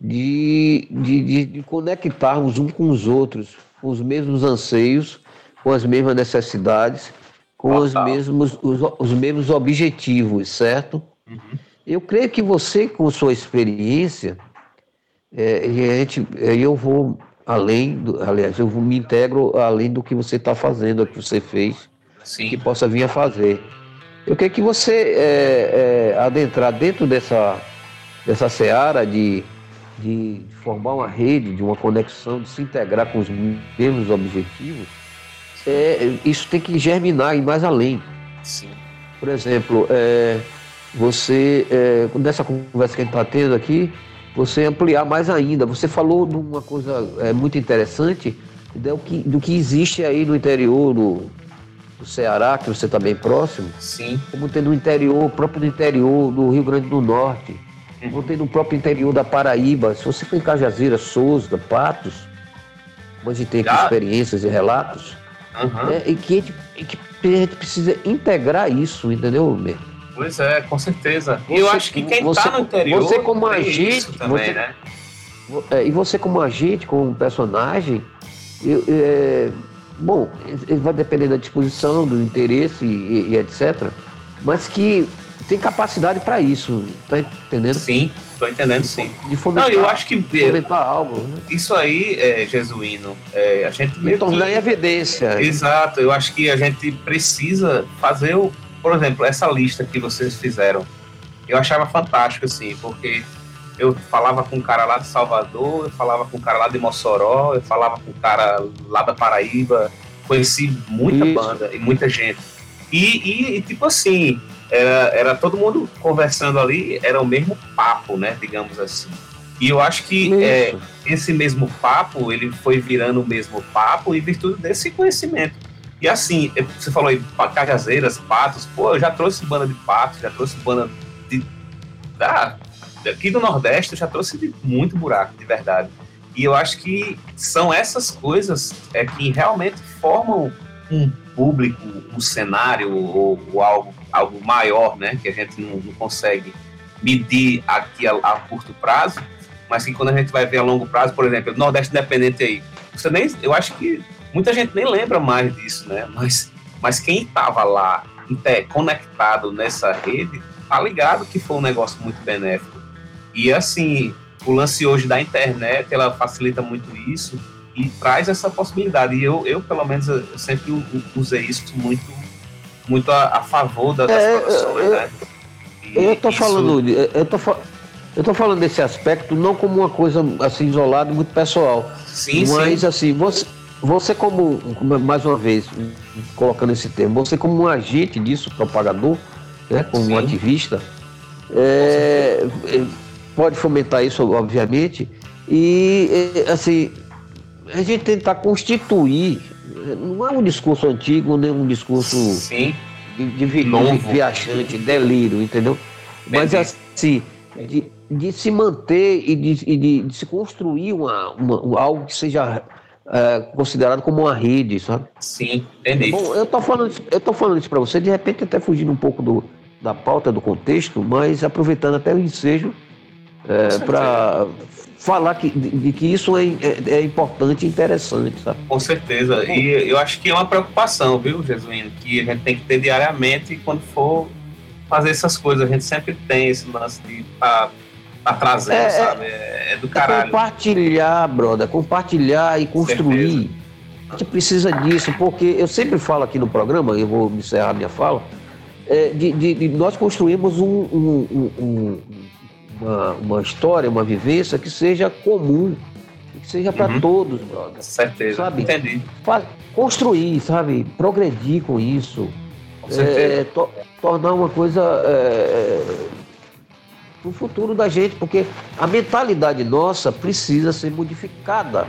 de, de, de, de conectarmos uns com os outros, com os mesmos anseios, com as mesmas necessidades, com os mesmos, os, os mesmos objetivos, certo? Uhum. Eu creio que você, com sua experiência, é, e a gente, é, eu vou além, do, aliás, eu me integro além do que você está fazendo, do que você fez, que sim, possa vir a fazer. Eu queria que você é, é, adentrar dentro dessa, dessa seara de, de formar uma rede, de uma conexão, de se integrar com os mesmos objetivos, é, isso tem que germinar e ir mais além. Sim. Por exemplo, é, você, é, nessa conversa que a gente está tendo aqui, você ampliar mais ainda. Você falou de uma coisa é, muito interessante do que, do que existe aí no interior do, do Ceará, que você está bem próximo, Sim. como tem no interior, próprio do interior do Rio Grande do Norte, tem no próprio interior da Paraíba. Se você for em Cajazeira, Souza, Patos, gente tem aqui experiências e relatos, Aham. é, e que, a gente, que a gente precisa integrar isso, entendeu, Mer? Pois é, com certeza. E eu acho que quem você- tá no interior. você como agente, também, você- né? É, e você como agente, como personagem, eu- é, bom, vai depender da disposição, do interesse e, e etc. Mas que tem capacidade para isso, tá entendendo? Sim, tô entendendo sim. De fomentar, Não, eu acho que é, fomentar algo, né? isso aí, é, Jesuíno, é, a gente meio tornar em que... evidência. Exato, eu acho que a gente precisa fazer, o, por exemplo, essa lista que vocês fizeram. Eu achava fantástico, assim, porque eu falava com um cara lá de Salvador, eu falava com um cara lá de Mossoró, eu falava com um cara lá da Paraíba, conheci muita Isso. banda e muita gente. E, e, e, tipo assim, era, era todo mundo conversando ali, era o mesmo papo, né, digamos assim. E eu acho que é, esse mesmo papo, ele foi virando o mesmo papo em virtude desse conhecimento. E assim, é, você falou aí, cajazeiras, patos, pô, eu já trouxe banda de patos, já trouxe banda de. Da, aqui do Nordeste, eu já trouxe de muito buraco, de verdade. E eu acho que são essas coisas é, que realmente formam um público, um cenário ou, ou algo, algo maior, né? Que a gente não, não consegue medir aqui a, a curto prazo, mas que quando a gente vai ver a longo prazo, por exemplo, o Nordeste Independente aí, você nem, eu acho que muita gente nem lembra mais disso, né? Mas, mas quem estava lá conectado nessa rede, tá ligado que foi um negócio muito benéfico. E assim, o lance hoje da internet, ela facilita muito isso e traz essa possibilidade. E eu, eu pelo menos, eu sempre usei isso muito, muito a, a favor da- das É, produções, eu- né? E Eu tô isso- falando, eu tô, eu tô falando desse aspecto não como uma coisa assim isolada, muito pessoal. Sim, Mas sim. assim, você, você como, como, mais uma vez, colocando esse termo, você como um agente disso, propagador, né, como Sim. um ativista, é, é, pode fomentar isso, obviamente, e é, assim, a gente tentar constituir, não é um discurso antigo, nem um discurso Sim, de, de vi- de viajante, delírio, entendeu? Mas assim, de, de se manter e de, e de- de se construir uma, uma- um- algo que seja é, considerado como uma rede, sabe? sim, entendi. Bom, eu tô falando, isso- eu tô falando isso para você, de repente até fugindo um pouco do, da pauta, do contexto, mas aproveitando até o ensejo para falar que, de, de que isso é, é, é importante e interessante, sabe? Com certeza. E eu acho que é uma preocupação, viu, Jesuíno? Que a gente tem que ter diariamente quando for fazer essas coisas. A gente sempre tem esse lance de tá, tá trazendo, É, é- sabe? É, é do É caralho. compartilhar, brother, compartilhar e construir. A gente precisa disso, porque eu sempre falo aqui no programa, eu vou encerrar minha fala, é, de, de- de nós construímos um- um- um- um- uma, uma história, uma vivência que seja comum, que seja para Uhum. todos, brother. Certeza. Sabe? Entendi. Construir, sabe? Progredir com isso. Com. É, to- tornar uma coisa é, para o futuro da gente, porque a mentalidade nossa precisa ser modificada,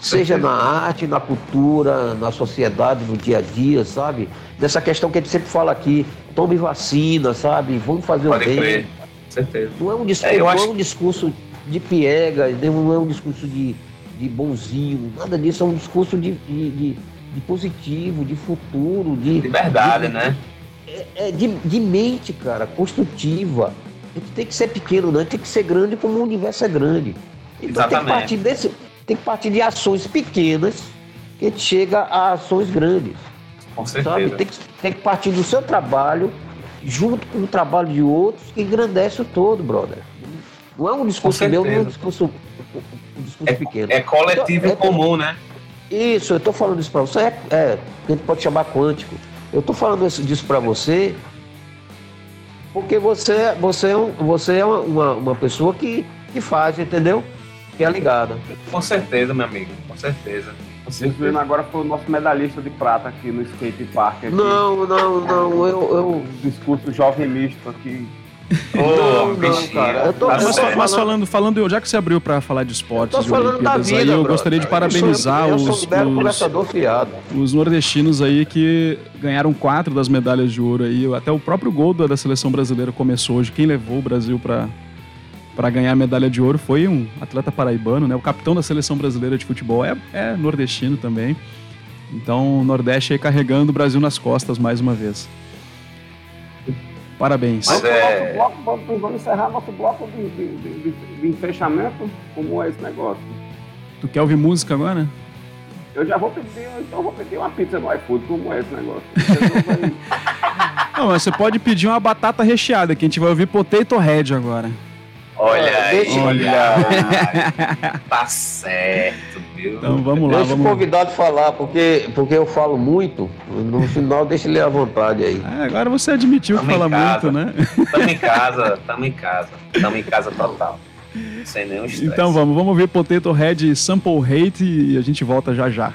seja na arte, na cultura, na sociedade, no dia a dia, sabe? Dessa questão que a gente sempre fala aqui, tome vacina, sabe? Vamos fazer Pode o bem. crer. Certeza. Não é um discurso, É, eu não acho- é um discurso de piegas, não é um discurso de, de bonzinho, nada disso, é um discurso de, de, de- de positivo, de futuro, de. De verdade, de- né? É, de, de mente, cara, construtiva. A gente tem que ser pequeno, não, a gente tem que ser grande como o universo é grande. Então tem que Exatamente. partir desse. Tem que partir de ações pequenas que a gente chega a ações grandes. Com Sabe? certeza. Tem que, tem que partir do seu trabalho, junto com o trabalho de outros, que engrandece o todo, brother. Não é um discurso meu, não é um discurso, um discurso pequeno. É coletivo É- e comum, né? Isso, eu tô falando isso pra você, é, é, a gente pode chamar quântico. Eu tô falando isso- disso pra você porque você, você é, um- você é uma, uma, uma pessoa que, que faz, entendeu? que é ligada. Com certeza, meu amigo, com certeza. Jesuíno agora foi o nosso medalhista de prata aqui no skate park. Aqui. Não, não, não, eu. eu... Discurso jovem misto aqui. *laughs* Não, cara, eu tô- eu Mas, falando, falando, já que você abriu para falar de esportes, Eu de Olimpíadas, vida, aí eu gostaria de Eu sou- parabenizar eu os, sou um mero os, fiado. os nordestinos aí que ganharam quatro das medalhas de ouro aí. Até o próprio gol da, da seleção brasileira começou hoje. Quem levou o Brasil para para ganhar a medalha de ouro foi um atleta paraibano, né? O capitão da seleção brasileira de futebol é, é nordestino também. Então, o Nordeste aí carregando o Brasil nas costas mais uma vez. Parabéns. Mas é- nosso bloco, vamos, vamos encerrar nosso bloco de, de, de, de, fechamento. Como é esse negócio? Tu quer ouvir música agora? Eu já vou pedir, então vou pedir uma pizza no iFood. Como é esse negócio? *laughs* Não, mas você pode pedir uma batata recheada, que a gente vai ouvir Potato Head agora. Olha aí, Deixa- olha aí. *laughs* Tá certo, viu? Então vamos lá, Deixa o vamos. convidado falar, porque, porque eu falo muito. No final, deixa ele à vontade aí. Ah, agora você admitiu que Tamo em fala casa. muito, né? Tamo em casa, tamo em casa. Tamo em casa total. Sem nenhum estresse. Então vamos, vamos ouvir Potato Head Sample Hate e a gente volta já já.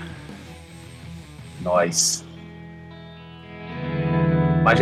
Nós. Mas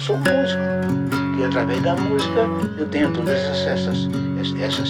sou músico. E através da música eu tenho todas essas, essas percepções.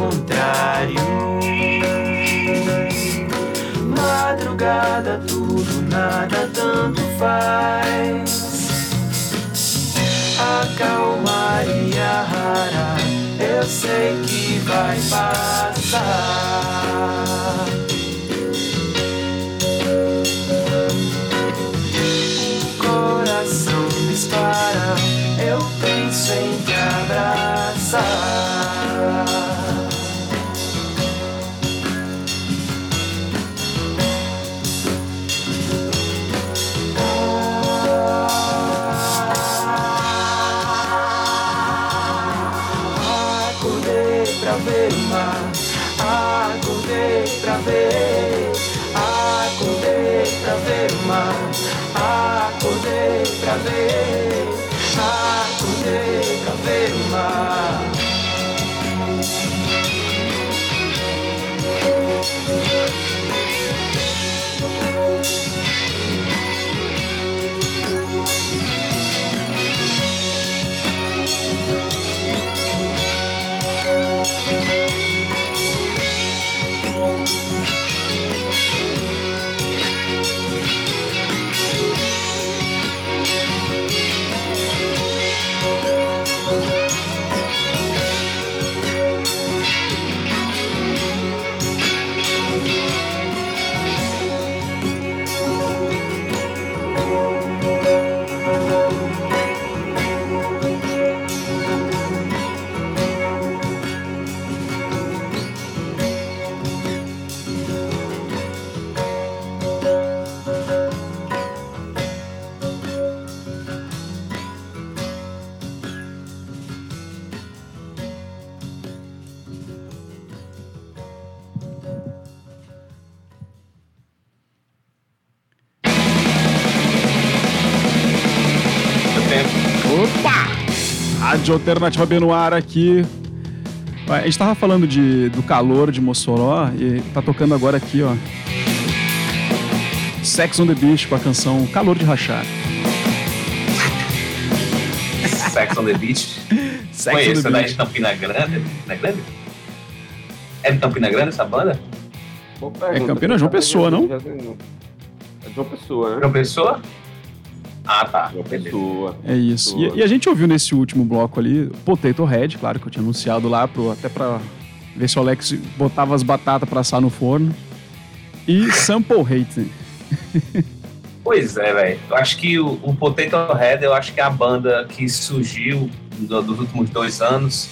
Contrário Madrugada tudo, nada tanto faz a calmaria rara eu sei que vai passar. Rádio Alternativa B no ar aqui. A gente tava falando de, do calor de Mossoró e tá tocando agora aqui, ó. Sex on the Beach com a canção Calor de Rachar. Sex on the Beach. *laughs* Sex Conheço, on é the da Beach. de Campina Grande. Campina Grande? É de Campina Grande essa banda? Boa pergunta. Campinas, João Pessoa, não? É João Pessoa, né? João Pessoa? Ah, tá. Pessoa. É isso. E, e a gente ouviu nesse último bloco ali Potato Head, claro que eu tinha anunciado lá, pro, até pra ver se o Alex botava as batatas pra assar no forno. E Sample Hate. *laughs* Pois é, velho. Eu acho que o, o Potato Head, eu acho que é a banda que surgiu do- dos últimos dois anos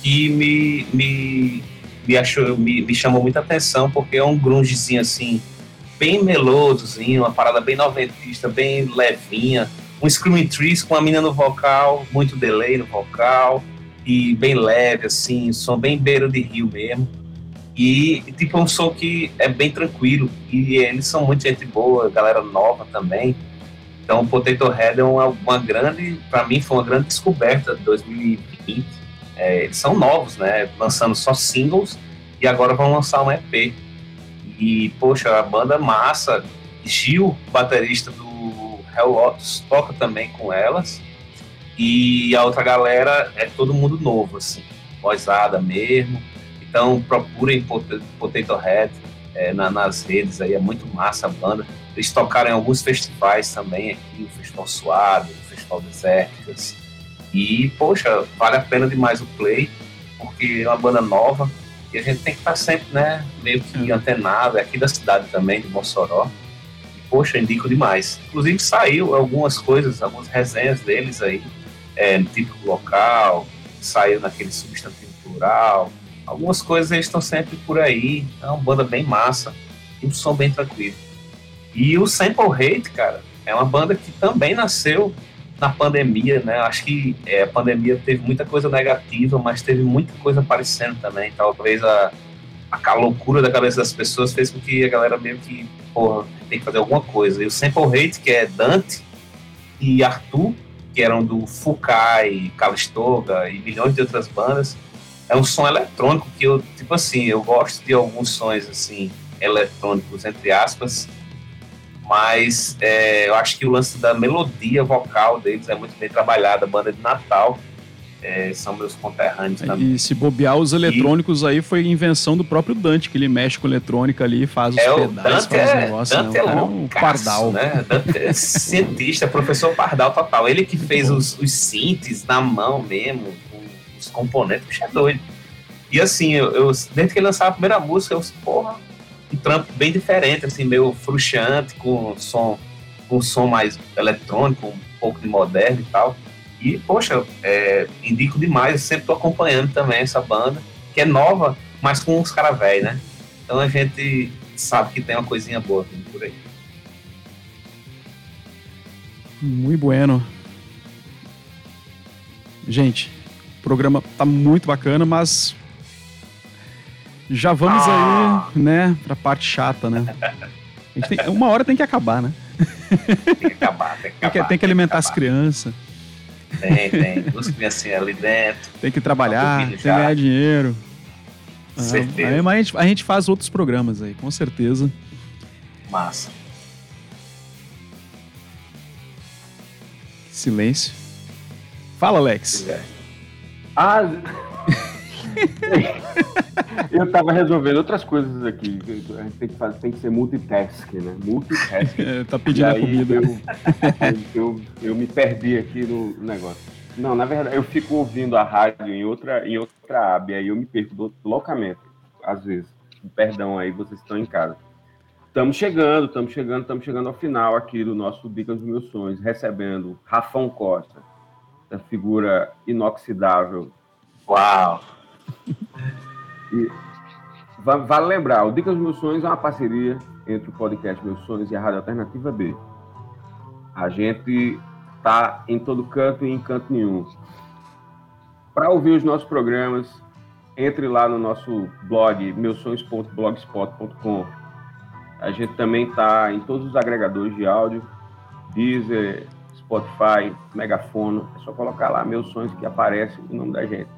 que me, me, me, achou, me, me chamou muita atenção, porque é um grungezinho assim, bem melosozinho, uma parada bem noventista, bem levinha. Um Screaming Trees com a mina no vocal, muito delay no vocal, e bem leve, assim, som bem beira de rio mesmo. E, tipo, é um som que é bem tranquilo. E eles são muito gente boa, galera nova também. Então, Potato Head é uma, uma grande, para mim, foi uma grande descoberta de 2020. É, eles são novos, né? Lançando só singles e agora vão lançar um EP. E, poxa, a banda massa. Gil, baterista do Hell Lotus, toca também com elas. E a outra galera é todo mundo novo, assim, vozada mesmo. Então procurem Pot- Potato Head é, na- nas redes aí, é muito massa a banda. Eles tocaram em alguns festivais também aqui, o Festival Suave, o Festival Desérticas. E, poxa, vale a pena demais o play, porque é uma banda nova e a gente tem que estar sempre, né, meio que antenado, é aqui da cidade também, de Mossoró. E, poxa, indico demais. Inclusive saiu algumas coisas, algumas resenhas deles aí, é, no típico local, saiu naquele substantivo plural. Algumas coisas eles estão sempre por aí. É uma banda bem massa e um som bem tranquilo. E o Sample Hate, cara, é uma banda que também nasceu na pandemia, né? Acho que é, a pandemia teve muita coisa negativa, mas teve muita coisa aparecendo também. Talvez a, a loucura da cabeça das pessoas fez com que a galera meio que, porra, tem que fazer alguma coisa. E o Sample Hate, que é Dante e Arthur, que eram do Fukai, Calistoga e milhões de outras bandas, é um som eletrônico que eu, tipo assim, eu gosto de alguns sons, assim, eletrônicos, entre aspas, mas é, eu acho que o lance da melodia vocal deles é muito bem trabalhado, a banda de Natal, é, são meus conterrâneos também. E se bobear os eletrônicos aí, foi invenção do próprio Dante, que ele mexe com eletrônica ali, faz os É, pedais, faz os é, negócios. Dante né? é cara loucaço, pardal. né? Dante é cientista, professor pardal total. Ele que fez os, os synths na mão mesmo, os componentes, bicho é doido. E assim, eu, eu- desde que ele lançava a primeira música, eu, porra, um trampo bem diferente, assim, meio frustrante, com som, com som mais eletrônico, um pouco de moderno e tal. E, poxa, é, indico demais, eu sempre tô acompanhando também essa banda, que é nova, mas com uns caras velhos, né? Então a gente sabe que tem uma coisinha boa vindo por aí. Muito bueno. Gente, o programa tá muito bacana, mas já vamos Ah. aí, né, pra parte chata, né? Tem- uma hora tem que acabar, né? Tem que acabar, tem que Tem que, acabar. tem que alimentar as crianças, Tem, tem. Duas criancinhas ali dentro. tem que trabalhar, tem que ganhar dinheiro. Ah, Certeza. aí, mas a gente, a gente faz outros programas aí, com certeza. Massa. Silêncio. Fala, Alex. Ah, *laughs* eu tava resolvendo outras coisas aqui. A gente tem que, fazer, tem que ser multitasking, né? Multitasking. *laughs* É, tá pedindo a comida. Eu, eu, *laughs* eu, eu me perdi aqui no negócio. Não, na verdade, eu fico ouvindo a rádio em outra, em outra aba, e aí eu me perco do- loucamente, às vezes. Perdão aí, vocês estão em casa. Estamos chegando, estamos chegando, estamos chegando ao final aqui do nosso Dicas dos Meus Sonhos, recebendo Rafão Costa, essa figura inoxidável. Uau! E va- vale lembrar, o Dicas dos Meus Sonhos é uma parceria entre o podcast Meus Sonhos e a Rádio Alternativa B. A gente tá em todo canto e em canto nenhum. Para ouvir os nossos programas, entre lá no nosso blog meusonhos.blogspot.com. A gente também está em todos os agregadores de áudio, Deezer, Spotify, Megafono. É só colocar lá Meus Sonhos que aparece o nome da gente.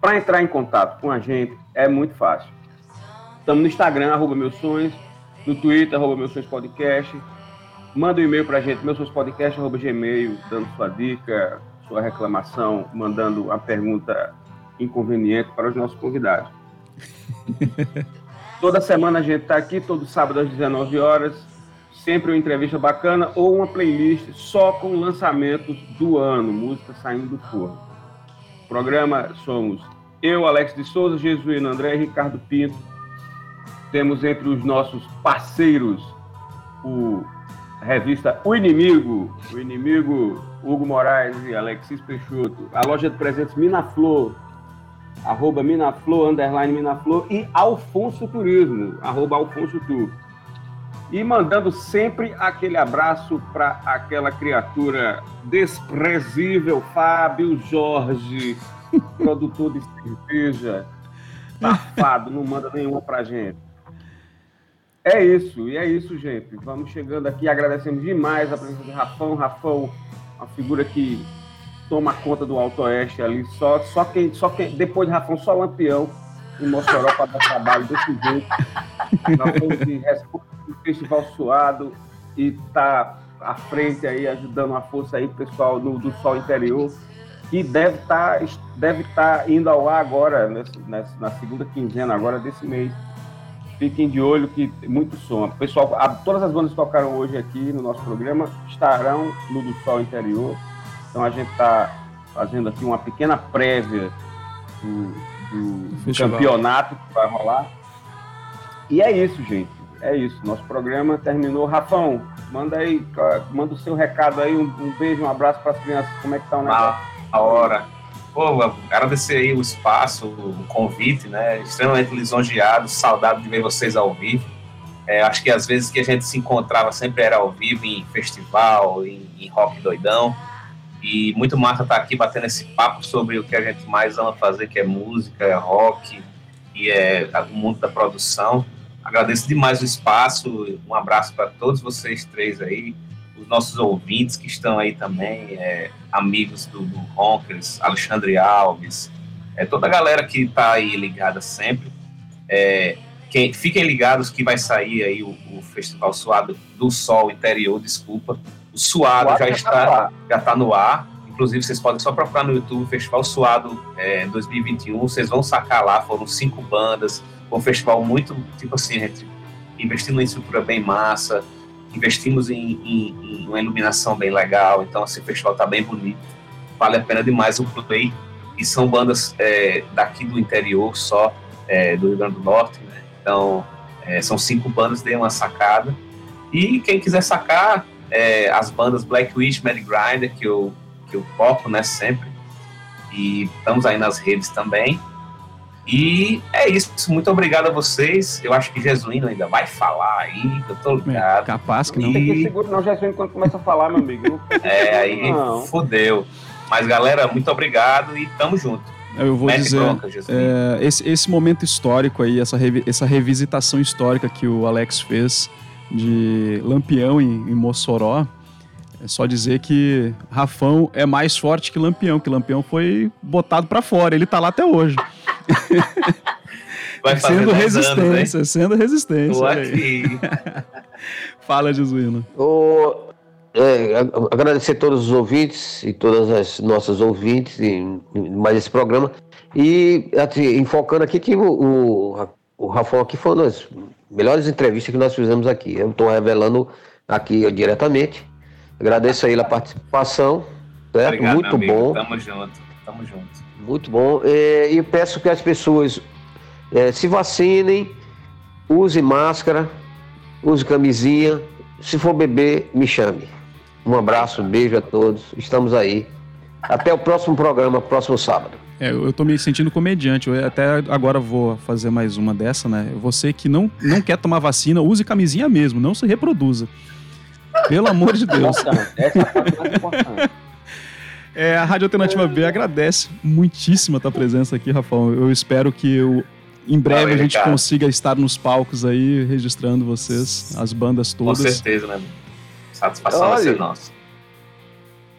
Para entrar em contato com a gente é muito fácil. Estamos no Instagram, arroba Meus Sonhos, no Twitter, arroba Meus Sonhos Podcast. Manda um e-mail para a gente, meusonhospodcast, arroba gmail, dando sua dica, sua reclamação, mandando a pergunta inconveniente para os nossos convidados. *laughs* Toda semana a gente está aqui, todo sábado às 19 horas, sempre uma entrevista bacana ou uma playlist só com lançamentos do ano, música saindo do forno. Programa somos eu, Alex de Souza, Jesuíno André e Ricardo Pinto. Temos entre os nossos parceiros o a revista O Inimigo, o Inimigo Hugo Moraes e Alexis Peixoto, a loja de presentes Minaflor, arroba Minaflor, underline Minaflor, e Alfonso Turismo, arroba Alfonso Tur. E mandando sempre aquele abraço para aquela criatura desprezível, Fábio Jorge, *laughs* produtor de cerveja, safado, não manda nenhuma pra gente. É isso, e é isso, gente. Vamos chegando aqui, agradecemos demais a presença de Rafão. Rafão, uma figura que toma conta do Alto Oeste ali, só, só, quem, só quem, depois de Rafão, só Lampião em Mossoró para dar trabalho desse jeito. Rafão de responde do Festival Suado e tá à frente aí, ajudando a força aí, pessoal do, do Sol Interior, que deve estar deve tá indo ao ar agora, nesse- nessa- na segunda quinzena agora desse mês. Fiquem de olho que muito som. Pessoal, a- todas as bandas que tocaram hoje aqui no nosso programa estarão no do Sol Interior. Então a gente está fazendo aqui uma pequena prévia do, do campeonato que vai rolar. E é isso, gente. É isso. Nosso programa terminou. Rafão, manda aí, manda o seu recado aí. Um, um beijo, um abraço para as crianças. Como é que tá o negócio? Na a hora. Pô, agradecer aí o espaço, o convite, né? Extremamente lisonjeado, saudade de ver vocês ao vivo. É, acho que às vezes que a gente se encontrava sempre era ao vivo, em festival, em, em rock doidão. E muito massa estar aqui batendo esse papo sobre o que a gente mais ama fazer, que é música, é rock e é o mundo da produção. Agradeço demais o espaço, um abraço para todos vocês três aí, os nossos ouvintes que estão aí também, é, amigos do, do Ronkers, Alexandre Alves, é, toda a galera que está aí ligada sempre. É, quem, fiquem ligados que vai sair aí o, o Festival Suado do Sol Interior, desculpa. O Suado Suado já tá está, já está no ar. Inclusive, vocês podem só procurar no YouTube Festival Suado é, 2021. Vocês vão sacar lá, foram cinco bandas. Um festival muito, tipo assim, a gente investindo em estrutura bem massa, investimos em, em- em uma iluminação bem legal, então esse festival tá bem bonito, vale a pena demais o play, e são bandas é, daqui do interior só, é, do Rio Grande do Norte, né? então é, são cinco bandas, dê uma sacada, e quem quiser sacar, é, as bandas Black Wish, Mad Grinder, que eu, que eu toco, né, sempre, e estamos aí nas redes também, e é isso, muito obrigado a vocês. Eu acho que Jesuíno ainda vai falar aí, eu tô ligado. É, capaz que não. Não tem que E- seguro, não, Jéssica, quando começa a falar, meu amigo. *laughs* É, aí não. fodeu. Mas galera, muito obrigado e tamo junto. Eu vou Mete dizer, bronca, Jesuíno. é, esse, esse momento histórico aí, essa, revi- essa revisitação histórica que o Alex fez de Lampião em, em Mossoró, é só dizer que Rafão é mais forte que Lampião, que Lampião foi botado pra fora, ele tá lá até hoje. *laughs* Vai fazer sendo 10 anos, resistência, sendo resistência. Aí. aqui. *laughs* Fala, Jesuíno. Ô, é, agradecer a todos os ouvintes e todas as nossas ouvintes em mais esse programa. E assim, enfocando aqui que o, o, o Rafão aqui foi uma das melhores entrevistas que nós fizemos aqui. Eu estou revelando aqui diretamente. Agradeço a ele a participação, certo? Obrigado, Muito bom. Tamo junto. Tamo junto. Muito bom. É, e peço que as pessoas é, se vacinem, use máscara, use camisinha. Se for beber, me chame. Um abraço, um beijo a todos. Estamos aí. Até o próximo programa, próximo sábado. É, eu tô me sentindo comediante. Eu até agora vou fazer mais uma dessa, né? Você que não, não quer tomar vacina, use camisinha mesmo, não se reproduza. Pelo amor de Deus. Importante. Essa é a parte mais importante. É, a Rádio Alternativa B agradece muitíssimo a tua presença aqui, Rafael. Eu espero que eu, em breve Valeu, a gente Ricardo. consiga estar nos palcos aí, registrando vocês, as bandas Com todas. certeza, né? Satisfação vai ser Olha. nossa.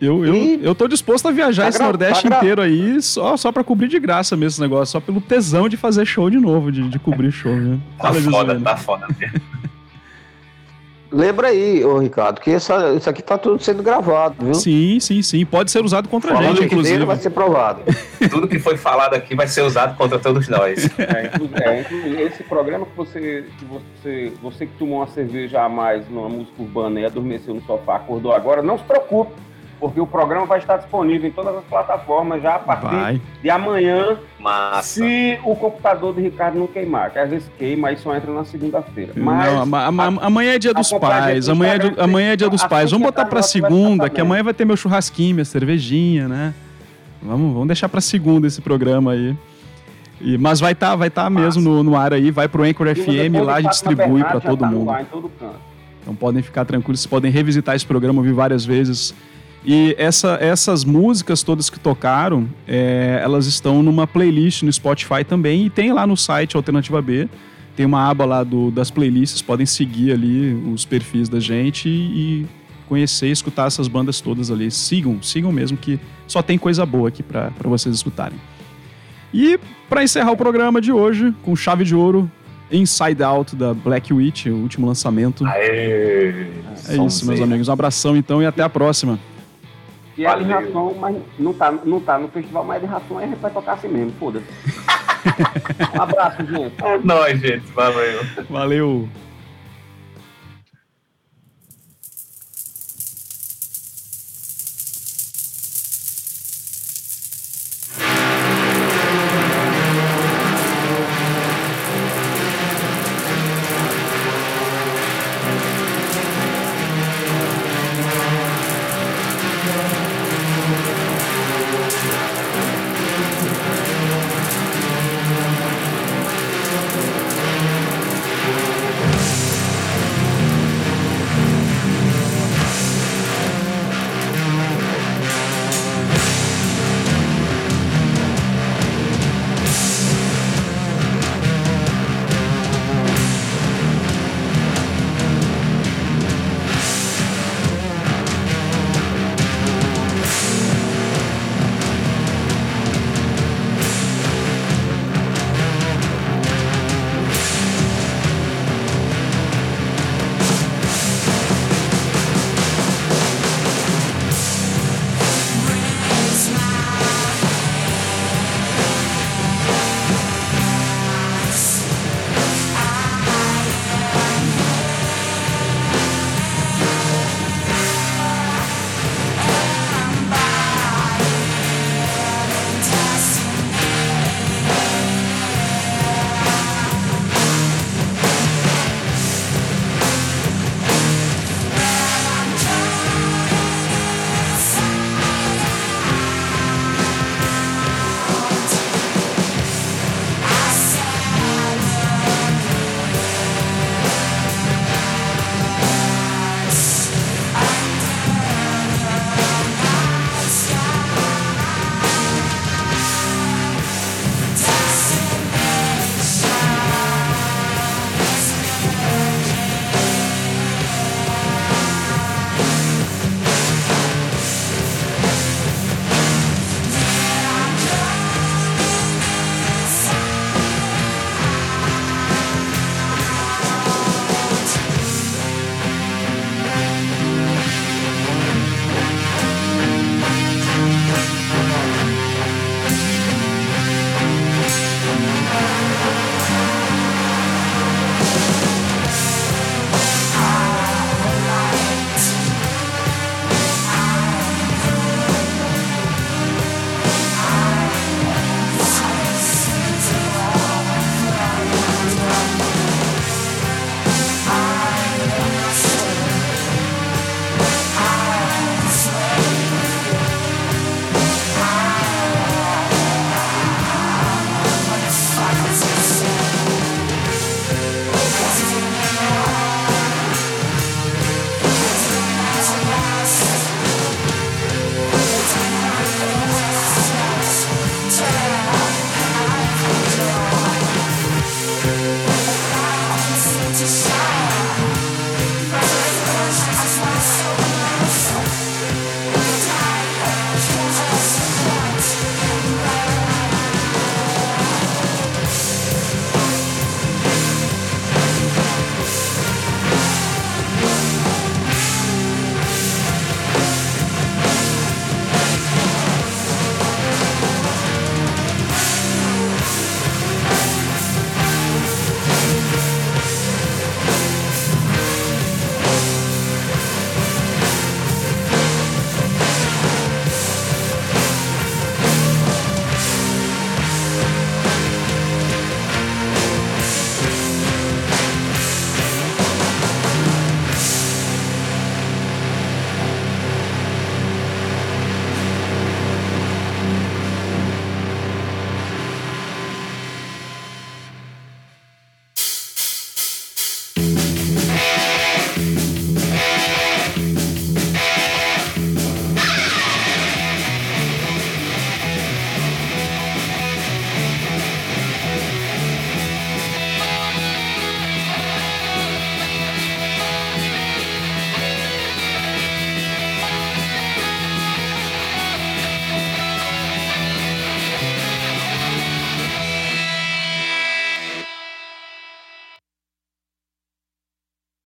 Eu, eu, E- eu tô disposto a viajar Tá esse Nordeste tá inteiro aí só, só pra cobrir de graça mesmo esse negócio, só pelo tesão de fazer show de novo, de, de cobrir show, né? Tá Fala, foda, Jesuíno. tá foda. *laughs* Lembra aí, ô Ricardo, que essa, isso aqui tá tudo sendo gravado, viu? Sim, sim, sim. Pode ser usado contra a Falando gente, que inclusive. dele vai ser provado. *laughs* Tudo que foi falado aqui vai ser usado contra todos nós. *laughs* É, é, esse programa que você, que você, você que tomou uma cerveja a mais numa música urbana e adormeceu no sofá, acordou agora, não se preocupe, porque o programa vai estar disponível em todas as plataformas já a partir Vai. de amanhã, Massa. se o computador do Ricardo não queimar, que às vezes queima e só entra na segunda-feira. Mas Não, ama- ama- amanhã é dia dos a pais. no Amanhã é, do- amanhã é dia dos pais. Vamos botar pra nosso segunda, que amanhã vai ter meu churrasquinho, minha cervejinha, né? Vamos, vamos deixar pra segunda esse programa aí. E- mas vai estar vai tá mesmo no, no ar aí, vai pro Anchor FM, lá a do gente distribui já todo tá mundo. ar em todo canto. Então podem ficar tranquilos, vocês podem revisitar esse programa, ouvir várias vezes. E essa- essas músicas todas que tocaram, é, elas estão numa playlist no Spotify também e tem lá no site Alternativa B. tem uma aba lá do, das playlists, podem seguir ali os perfis da gente e, e conhecer e escutar essas bandas todas ali. Sigam, sigam mesmo que só tem coisa boa aqui para vocês escutarem. E para encerrar o programa de hoje, com chave de ouro, Inside Out da Black Witch, o último lançamento. Aê, É isso, meus amigos. Um abração então e até a próxima. E é de Valeu. ração, mas não tá, não tá no festival, mas é de ração, aí a gente vai tocar assim mesmo, foda-se. *laughs* um abraço, gente. É nóis, gente. Valeu. Valeu!